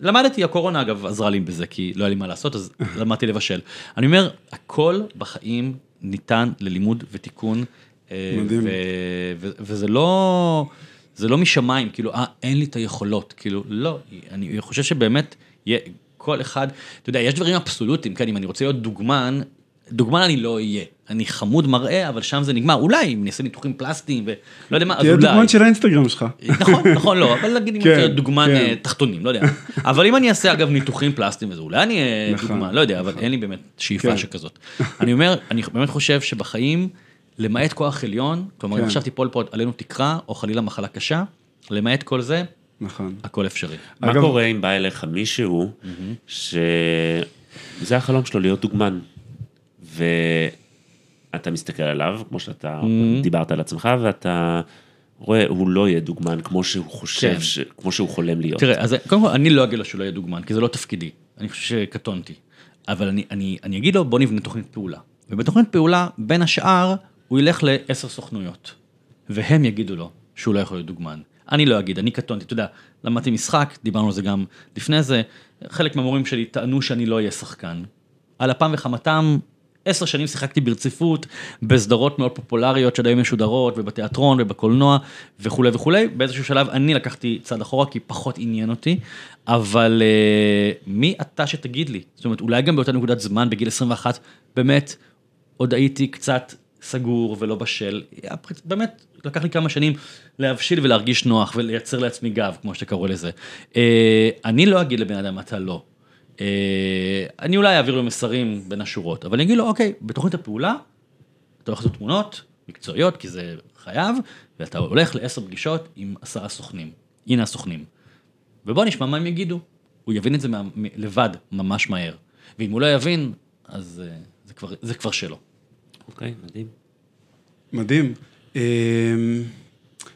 למדתי, הקורונה אגב עזרה לי בזה, כי לא היה לי מה לעשות, אז למדתי לבשל. אני אומר, הכל בחיים ניתן ללימוד ותיקון. אה, מדהים. וזה לא, זה לא משמיים, כאילו, אה, אין לי את היכולות, כאילו, לא, אני חושב שבאמת, כל אחד, אתה יודע, יש דברים אבסולוטיים, כן, אם אני רוצה להיות דוגמן, דוגמן אני לא אהיה. אני חמוד מראה, אבל שם זה נגמר. אולי, אם אני אעשה ניתוחים פלסטיים ולא יודע מה, אז תהיה אולי. דוגמן של האינסטגרם שלך. נכון, נכון, לא, אבל נגיד אם אני כן, להיות דוגמן כן. אה, תחתונים, לא יודע. אבל אם אני אעשה אגב ניתוחים פלסטיים וזה, אולי אני אהיה נכון, דוגמן, לא יודע, אבל אין לי באמת שאיפה כן. שכזאת. אני אומר, אני באמת חושב שבחיים, למעט כוח עליון, כלומר, אם כן. עכשיו תיפול פה עלינו תקרה, או חלילה מחלה קשה, למעט כל זה, נכון. הכל אפשרי. מה אגב- קורה אם בא אליך מישהו שזה החלום שלו להיות דוגמן, ואתה מסתכל עליו, כמו שאתה דיברת על עצמך, ואתה רואה, הוא לא יהיה דוגמן כמו שהוא חושב, כן. ש- כמו שהוא חולם להיות. תראה, אז קודם כל, אני לא אגיד לו שהוא לא יהיה דוגמן, כי זה לא תפקידי. אני חושב שקטונתי. אבל אני, אני, אני אגיד לו, בוא נבנה תוכנית פעולה. ובתוכנית פעולה, בין השאר, הוא ילך לעשר סוכנויות. והם יגידו לו שהוא לא יכול להיות דוגמן. אני לא אגיד, אני קטונתי, אתה יודע, למדתי משחק, דיברנו על זה גם לפני זה, חלק מהמורים שלי טענו שאני לא אהיה שחקן. על אפם וחמתם, עשר שנים שיחקתי ברציפות, בסדרות מאוד פופולריות שעד היום משודרות, ובתיאטרון ובקולנוע וכולי וכולי. באיזשהו שלב אני לקחתי צעד אחורה כי פחות עניין אותי, אבל uh, מי אתה שתגיד לי? זאת אומרת, אולי גם באותה נקודת זמן, בגיל 21, באמת, עוד הייתי קצת סגור ולא בשל. באמת, לקח לי כמה שנים להבשיל ולהרגיש נוח ולייצר לעצמי גב, כמו שאתה קורא לזה. אה, אני לא אגיד לבן אדם, אתה לא. אה, אני אולי אעביר לו מסרים בין השורות, אבל אני אגיד לו, אוקיי, בתוכנית הפעולה, אתה הולך לעשות תמונות מקצועיות, כי זה חייב, ואתה הולך לעשר פגישות עם עשרה סוכנים. הנה הסוכנים. ובוא נשמע מה הם יגידו. הוא יבין את זה מה, מ- לבד, ממש מהר. ואם הוא לא יבין, אז אה, זה כבר, זה כבר שלו. אוקיי, מדהים. מדהים. אמ,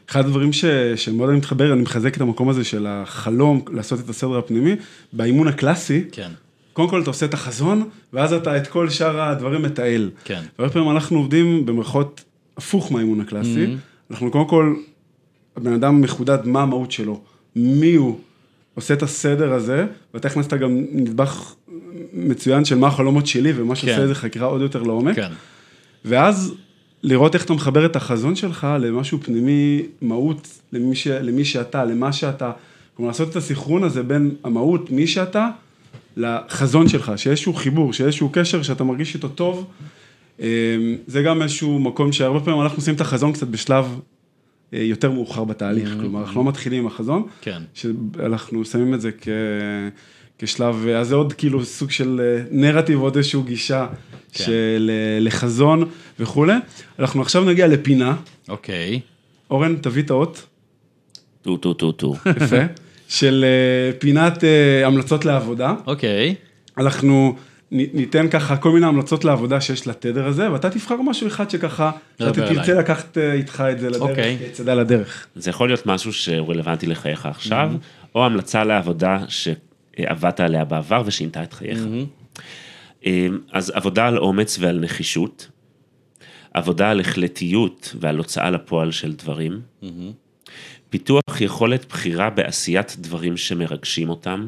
אחד הדברים ש, שמאוד אני מתחבר, אני מחזק את המקום הזה של החלום, לעשות את הסדר הפנימי, באימון הקלאסי, כן. קודם כל אתה עושה את החזון, ואז אתה את כל שאר הדברים מתעל. כן. והרבה פעמים אנחנו עובדים במרכאות הפוך מהאימון הקלאסי. Mm-hmm. אנחנו קודם כל, הבן אדם מחודד מה המהות שלו, מי הוא, עושה את הסדר הזה, ואתה הכנסת גם נדבך מצוין של מה החלומות שלי, ומה שעושה כן. איזה חקירה עוד יותר לעומק. כן. ואז לראות איך אתה מחבר את החזון שלך למשהו פנימי, מהות, למי, ש, למי שאתה, למה שאתה. כלומר, לעשות את הסנכרון הזה בין המהות, מי שאתה, לחזון שלך, שיש איזשהו חיבור, שיש איזשהו קשר שאתה מרגיש איתו טוב. אה, זה גם איזשהו מקום שהרבה פעמים אנחנו עושים את החזון קצת בשלב אה, יותר מאוחר בתהליך. כלומר, אנחנו לא מתחילים עם החזון, כן. שאנחנו שמים את זה כ... כשלב, אז זה עוד כאילו סוג של אה, נרטיב, עוד איזושהי גישה כן. של אה, לחזון וכולי. אנחנו עכשיו נגיע לפינה, אוקיי. אורן, תביא את האות, טו טו טו טו. יפה, של אה, פינת אה, המלצות לעבודה. אוקיי. אנחנו נ- ניתן ככה כל מיני המלצות לעבודה שיש לתדר הזה, ואתה תבחר משהו אחד שככה, שאתה תרצה. לקחת אה, איתך את זה לדרך, אוקיי. כצדה לדרך. זה יכול להיות משהו שהוא רלוונטי לחייך עכשיו, או המלצה לעבודה שעבדת עליה בעבר ושינתה את חייך. אמ, אז עבודה על אומץ ועל נחישות, עבודה על החלטיות ועל הוצאה לפועל של דברים, פיתוח יכולת בחירה בעשיית דברים שמרגשים אותם,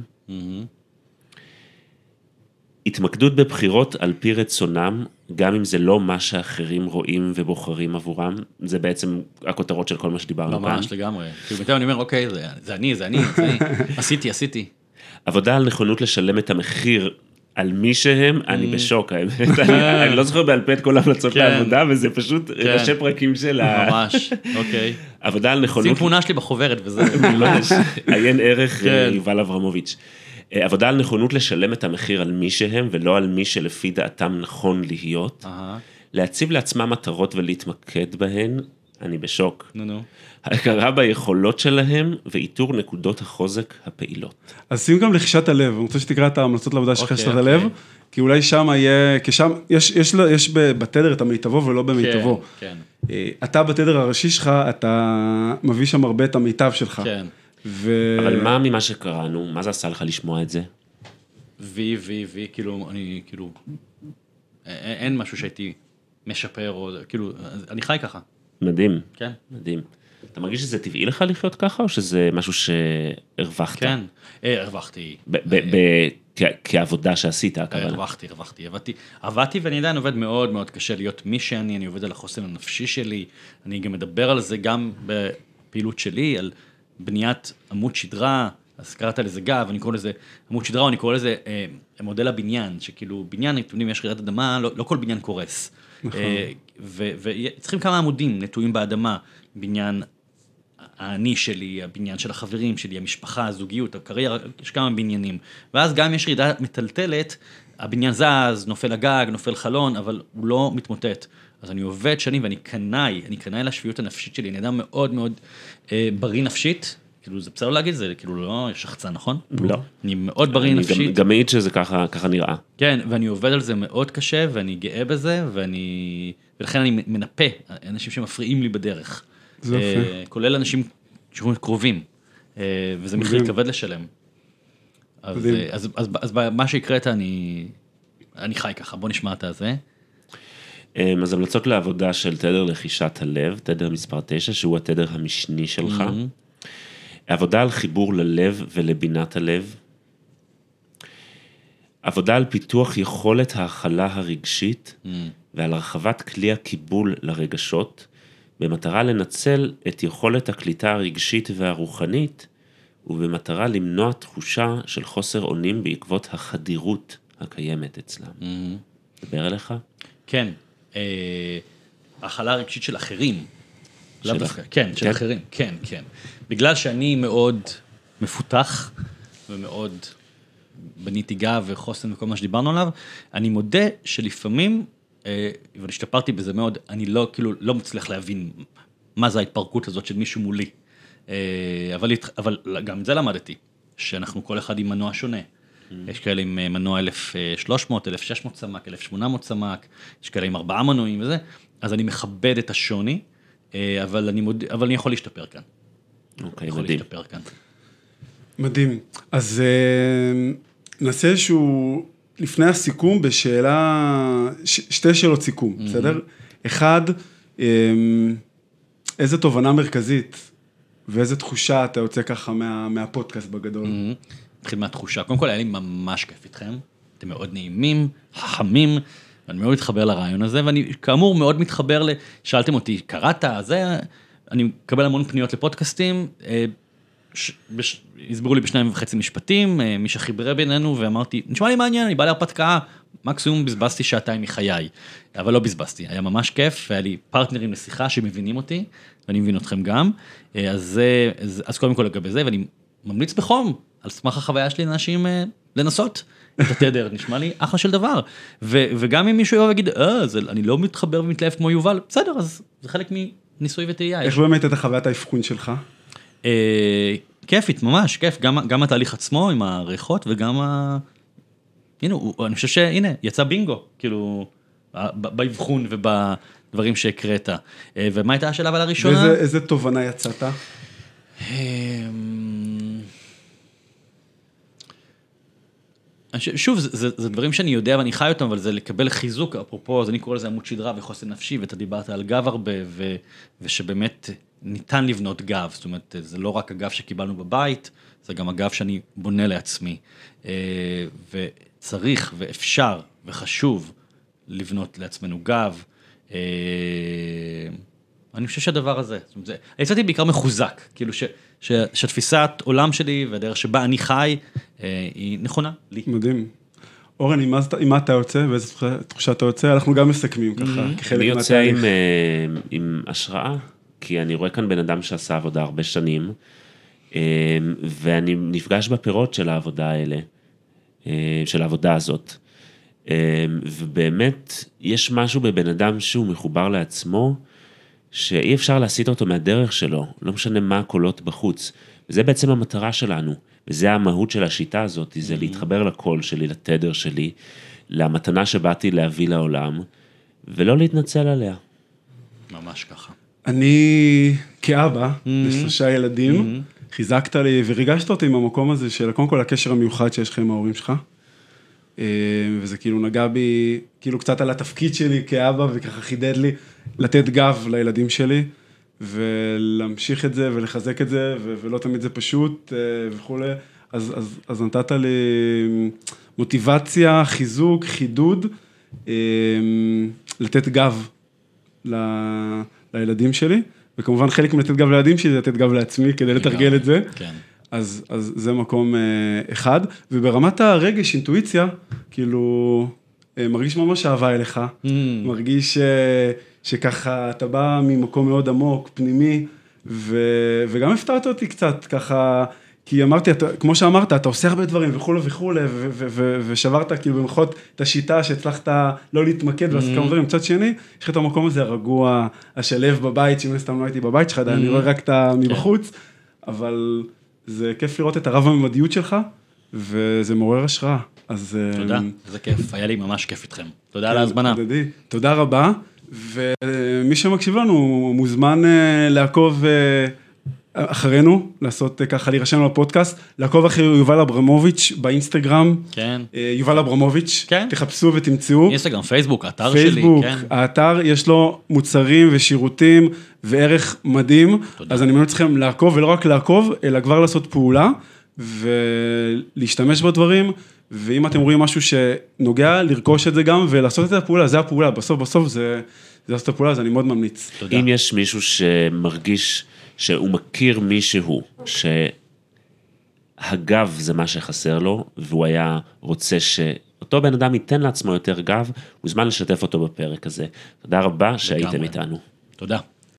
התמקדות בבחירות על פי רצונם, גם אם זה לא מה שאחרים רואים ובוחרים עבורם, זה בעצם הכותרות של כל מה שדיברנו כאן. ממש לגמרי. כאילו, אני אומר, אוקיי, זה- זה אני, זה אני, זה אני. עשיתי, עשיתי. עבודה על נכונות לשלם את המחיר על מי שהם, אני בשוק, האמת. אני- לא זוכר בעל פה את כל ההמלצות כן. לעבודה, וזה פשוט ראשי פרקים של ה... ממש, אוקיי. עבודה על שים נכונות תמונה שלי בחוברת וזהו. ממש, עיין ערך כן. אה, יובל אברמוביץ'. אה, עבודה על נכונות לשלם את המחיר על מי שהם ולא על מי שלפי דעתם נכון להיות. להציב לעצמם מטרות ולהתמקד בהן, אני בשוק. נו נו. הכרה ביכולות שלהם ואיתור נקודות החוזק הפעילות. אז שים גם לחישת הלב, אני רוצה שתקרא את ההמלצות לעבודה שלך, אוקיי, לחישת אוקיי. הלב, כי אולי שם יהיה, כי שם, יש, יש, יש ב- בתדר את המיטבו ולא במיטבו. כן, אה, אתה בתדר הראשי שלך, אתה מביא שם הרבה את המיטב שלך. כן. ו... אבל מה ממה שקראנו, מה זה עשה לך לשמוע את זה? וי, וי, וי, כאילו, אני, כאילו, אין משהו שהייתי משפר, או, כאילו, אני חי ככה, מדהים, כן. מדהים. אתה מרגיש שזה טבעי לך לחיות ככה, או שזה משהו שהרווחת? כן. אה, הרווחתי. כ- כעבודה שעשית, הכוונה. הרווחתי, הרווחתי, עבדתי, עבדתי ואני עדיין עובד מאוד מאוד קשה להיות מי שאני, אני עובד על החוסן הנפשי שלי, אני גם מדבר על זה גם בפעילות שלי, על בניית עמוד שדרה, אז קראת לזה גב, אני קורא לזה עמוד שדרה, או אני קורא לזה אה, מודל הבניין, שכאילו בניין, אתם יודעים, יש רעידת אדמה, לא, לא כל בניין קורס. נכון. וצריכים כמה עמודים נטועים באדמה, בניין האני שלי, הבניין של החברים שלי, המשפחה, הזוגיות, הקריירה, יש כמה בניינים. ואז גם יש רעידה מטלטלת, הבניין זז, נופל הגג, נופל חלון, אבל הוא לא מתמוטט. אז אני עובד שנים ואני קנאי, אני קנאי לשפיות הנפשית שלי, אני אדם מאוד מאוד אה, בריא נפשית, כאילו זה בסדר להגיד, זה כאילו לא שחצן, נכון? לא. אני מאוד בריא אני נפשית. גם- מעיד שזה ככה ככה נראה. כן, ואני עובד על זה מאוד קשה, ואני גאה בזה, ואני... ולכן אני מנפה אנשים שמפריעים לי בדרך. זה יפה. אה, כולל אנשים קרובים, אה, וזה מחיר. כבד לשלם. אז. אה, אז, אז, אז מה שהקראת, אני, אני חי ככה, בוא נשמע את הזה. אמ, אז המלצות לעבודה של תדר לחישת הלב, תדר מספר 9, שהוא התדר המשני שלך. עבודה על חיבור ללב ולבינת הלב. עבודה על פיתוח יכולת ההכלה הרגשית ועל הרחבת כלי הקיבול לרגשות, במטרה לנצל את יכולת הקליטה הרגשית והרוחנית, ובמטרה למנוע תחושה של חוסר אונים בעקבות החדירות הקיימת אצלם. דבר אליך? כן, אה, הכלה רגשית של אחרים. לאו של דווקא, אח- כן, של כן? אחרים, כן, כן. בגלל שאני מאוד מפותח ומאוד בניתי גב וחוסן וכל מה שדיברנו עליו, אני מודה שלפעמים, אה, ואני השתפרתי בזה מאוד, אני לא, כאילו, לא מצליח להבין מה זה ההתפרקות הזאת של מישהו מולי. אה, אבל, אבל גם את זה למדתי, שאנחנו כל אחד עם מנוע שונה. יש כאלה עם אה, מנוע 1300, 1600 סמ"ק, 1800 סמ"ק, יש כאלה עם ארבעה מנועים וזה, אז אני מכבד את השוני, אה, אבל אני, מוד... אבל אני יכול להשתפר כאן. אוקיי, יכול מדהים. להשתפר כאן. מדהים. אז אה, נעשה איזשהו, לפני הסיכום, בשאלה, ש, שתי שאלות סיכום, בסדר? אחד, אה, איזה תובנה מרכזית ואיזה תחושה אתה יוצא ככה מה, מהפודקאסט בגדול? נתחיל מהתחושה, קודם כל היה לי ממש כיף איתכם, אתם מאוד נעימים, חכמים, ואני מאוד מתחבר לרעיון הזה, ואני כאמור מאוד מתחבר ל... שאלתם אותי, קראת? זה... אני מקבל המון פניות לפודקאסטים, אה, ש... בש... הסבירו לי בשניים וחצי משפטים, אה, מי שחיבר בינינו, ואמרתי, נשמע לי מעניין, אני בא להרפתקה, מקסימום בזבזתי שעתיים מחיי, אבל לא בזבזתי, היה ממש כיף, והיה לי פרטנרים לשיחה שמבינים אותי, ואני מבין אתכם גם, אה, אז, זה- אז, קודם כל לגבי זה, ואני ממליץ בחום, על סמך החוויה שלי לאנשים לנסות את התדר, נשמע לי אחלה של דבר. ו, וגם אם מישהו יבוא ויגיד, אה, זה, אני לא מתחבר ומתלהב כמו יובל, בסדר, אז זה חלק מניסוי וטעייה. איך באמת הייתה חוויית האבחון שלך? אה, כיפית, ממש, כיף, גם, גם התהליך עצמו עם הריחות וגם ה... הנה, הוא, אני חושב שהנה, יצא בינגו, כאילו, באבחון ובדברים שהקראת. אה, ומה הייתה השאלה אבל הראשונה? ואיזה איזה תובנה יצאת? אמ, אני חושב- שוב, זה, זה, זה דברים שאני יודע ואני חי אותם, אבל זה לקבל חיזוק, אפרופו, אז אני קורא לזה עמוד שדרה וחוסן נפשי, ואתה דיברת על גב הרבה, ו, ושבאמת ניתן לבנות גב, זאת אומרת, זה לא רק הגב שקיבלנו בבית, זה גם הגב שאני בונה לעצמי. אה, וצריך ואפשר וחשוב לבנות לעצמנו גב. אה, אני חושב שהדבר הזה, זאת אומרת, זה- אני יצאתי בעיקר מחוזק, כאילו ש, ש, שהתפיסת עולם שלי והדרך שבה אני חי, אה, היא נכונה לי. מדהים. אורן, עם מה, עם מה אתה יוצא? באיזה תחושה- אתה יוצא? אנחנו גם מסכמים ככה, כחלק אני יוצא. עם, אה, עם השראה, כי אני רואה כאן בן אדם שעשה עבודה הרבה שנים, אה, ואני נפגש בפירות של העבודה האלה, של העבודה הזאת. ובאמת, יש משהו בבן אדם שהוא מחובר לעצמו, שאי אפשר להסיט אותו מהדרך שלו, לא משנה מה הקולות בחוץ. וזה בעצם המטרה שלנו, וזה המהות של השיטה הזאת, זה להתחבר לקול שלי, לתדר שלי, למתנה שבאתי להביא לעולם, ולא להתנצל עליה. ממש ככה. אני כאבא לשלושה ילדים, חיזקת לי וריגשת אותי עם המקום הזה של קודם כל הקשר המיוחד שיש לך עם ההורים שלך. אה, וזה כאילו נגע בי, כאילו קצת על התפקיד שלי כאבא וככה חידד לי לתת גב לילדים שלי ולהמשיך את זה ולחזק את זה ו- ולא תמיד זה פשוט אה, וכולי. אז, אז, אז נתת לי מוטיבציה, חיזוק, חידוד, אה, לתת גב ל- לילדים שלי, וכמובן חלק מלתת גב לילדים שלי זה לתת גב לעצמי כדי לתרגל את זה. כן. אז, אז זה מקום אה, אחד, וברמת הרגש, אינטואיציה, כאילו, אה, מרגיש ממש אהבה אליך, Mm. מרגיש אה, שככה אתה בא ממקום מאוד עמוק, פנימי, ו, וגם הפתעת אותי קצת, ככה, כי אמרתי, אתה, כמו שאמרת, אתה עושה הרבה דברים וכולי וכולי, ושברת כאילו במחות את השיטה שהצלחת לא להתמקד ולעשות כמה דברים. מצד שני, יש לך את המקום הזה הרגוע, השלב בבית, שאם סתם לא הייתי בבית שלך, עדיין, אני רואה רק את ה... מבחוץ, אבל זה כיף לראות את הרב הממדיות שלך, וזה מעורר השראה. אז... תודה, איזה כיף, היה לי ממש כיף איתכם. תודה על כן, ההזמנה. תודה רבה, ומי שמקשיב לנו מוזמן אה, לעקוב אה, אחרינו, לעשות אה, ככה, להירשם לפודקאסט, לעקוב אחרי יובל אברמוביץ' באינסטגרם, כן. יובל אברמוביץ', כן. תחפשו ותמצאו. אינסטגרם, פייסבוק, האתר שלי, פייסבוק, כן. האתר יש לו מוצרים ושירותים וערך מדהים, תודה. אז אני ממליץ לכם לעקוב, ולא רק לעקוב, אלא כבר לעשות פעולה, ולהשתמש בדברים, ואם אתם רואים משהו שנוגע, לרכוש את זה גם, ולעשות את הפעולה, זה הפעולה, בסוף בסוף זה, זה לעשות את הפעולה, אז אני מאוד ממליץ. תודה. אם יש מישהו שמרגיש שהוא מכיר מישהו, שהגב זה מה שחסר לו, והוא היה רוצה שאותו בן אדם ייתן לעצמו יותר גב, מוזמן לשתף אותו בפרק הזה. תודה רבה שהייתם. איתנו. תודה.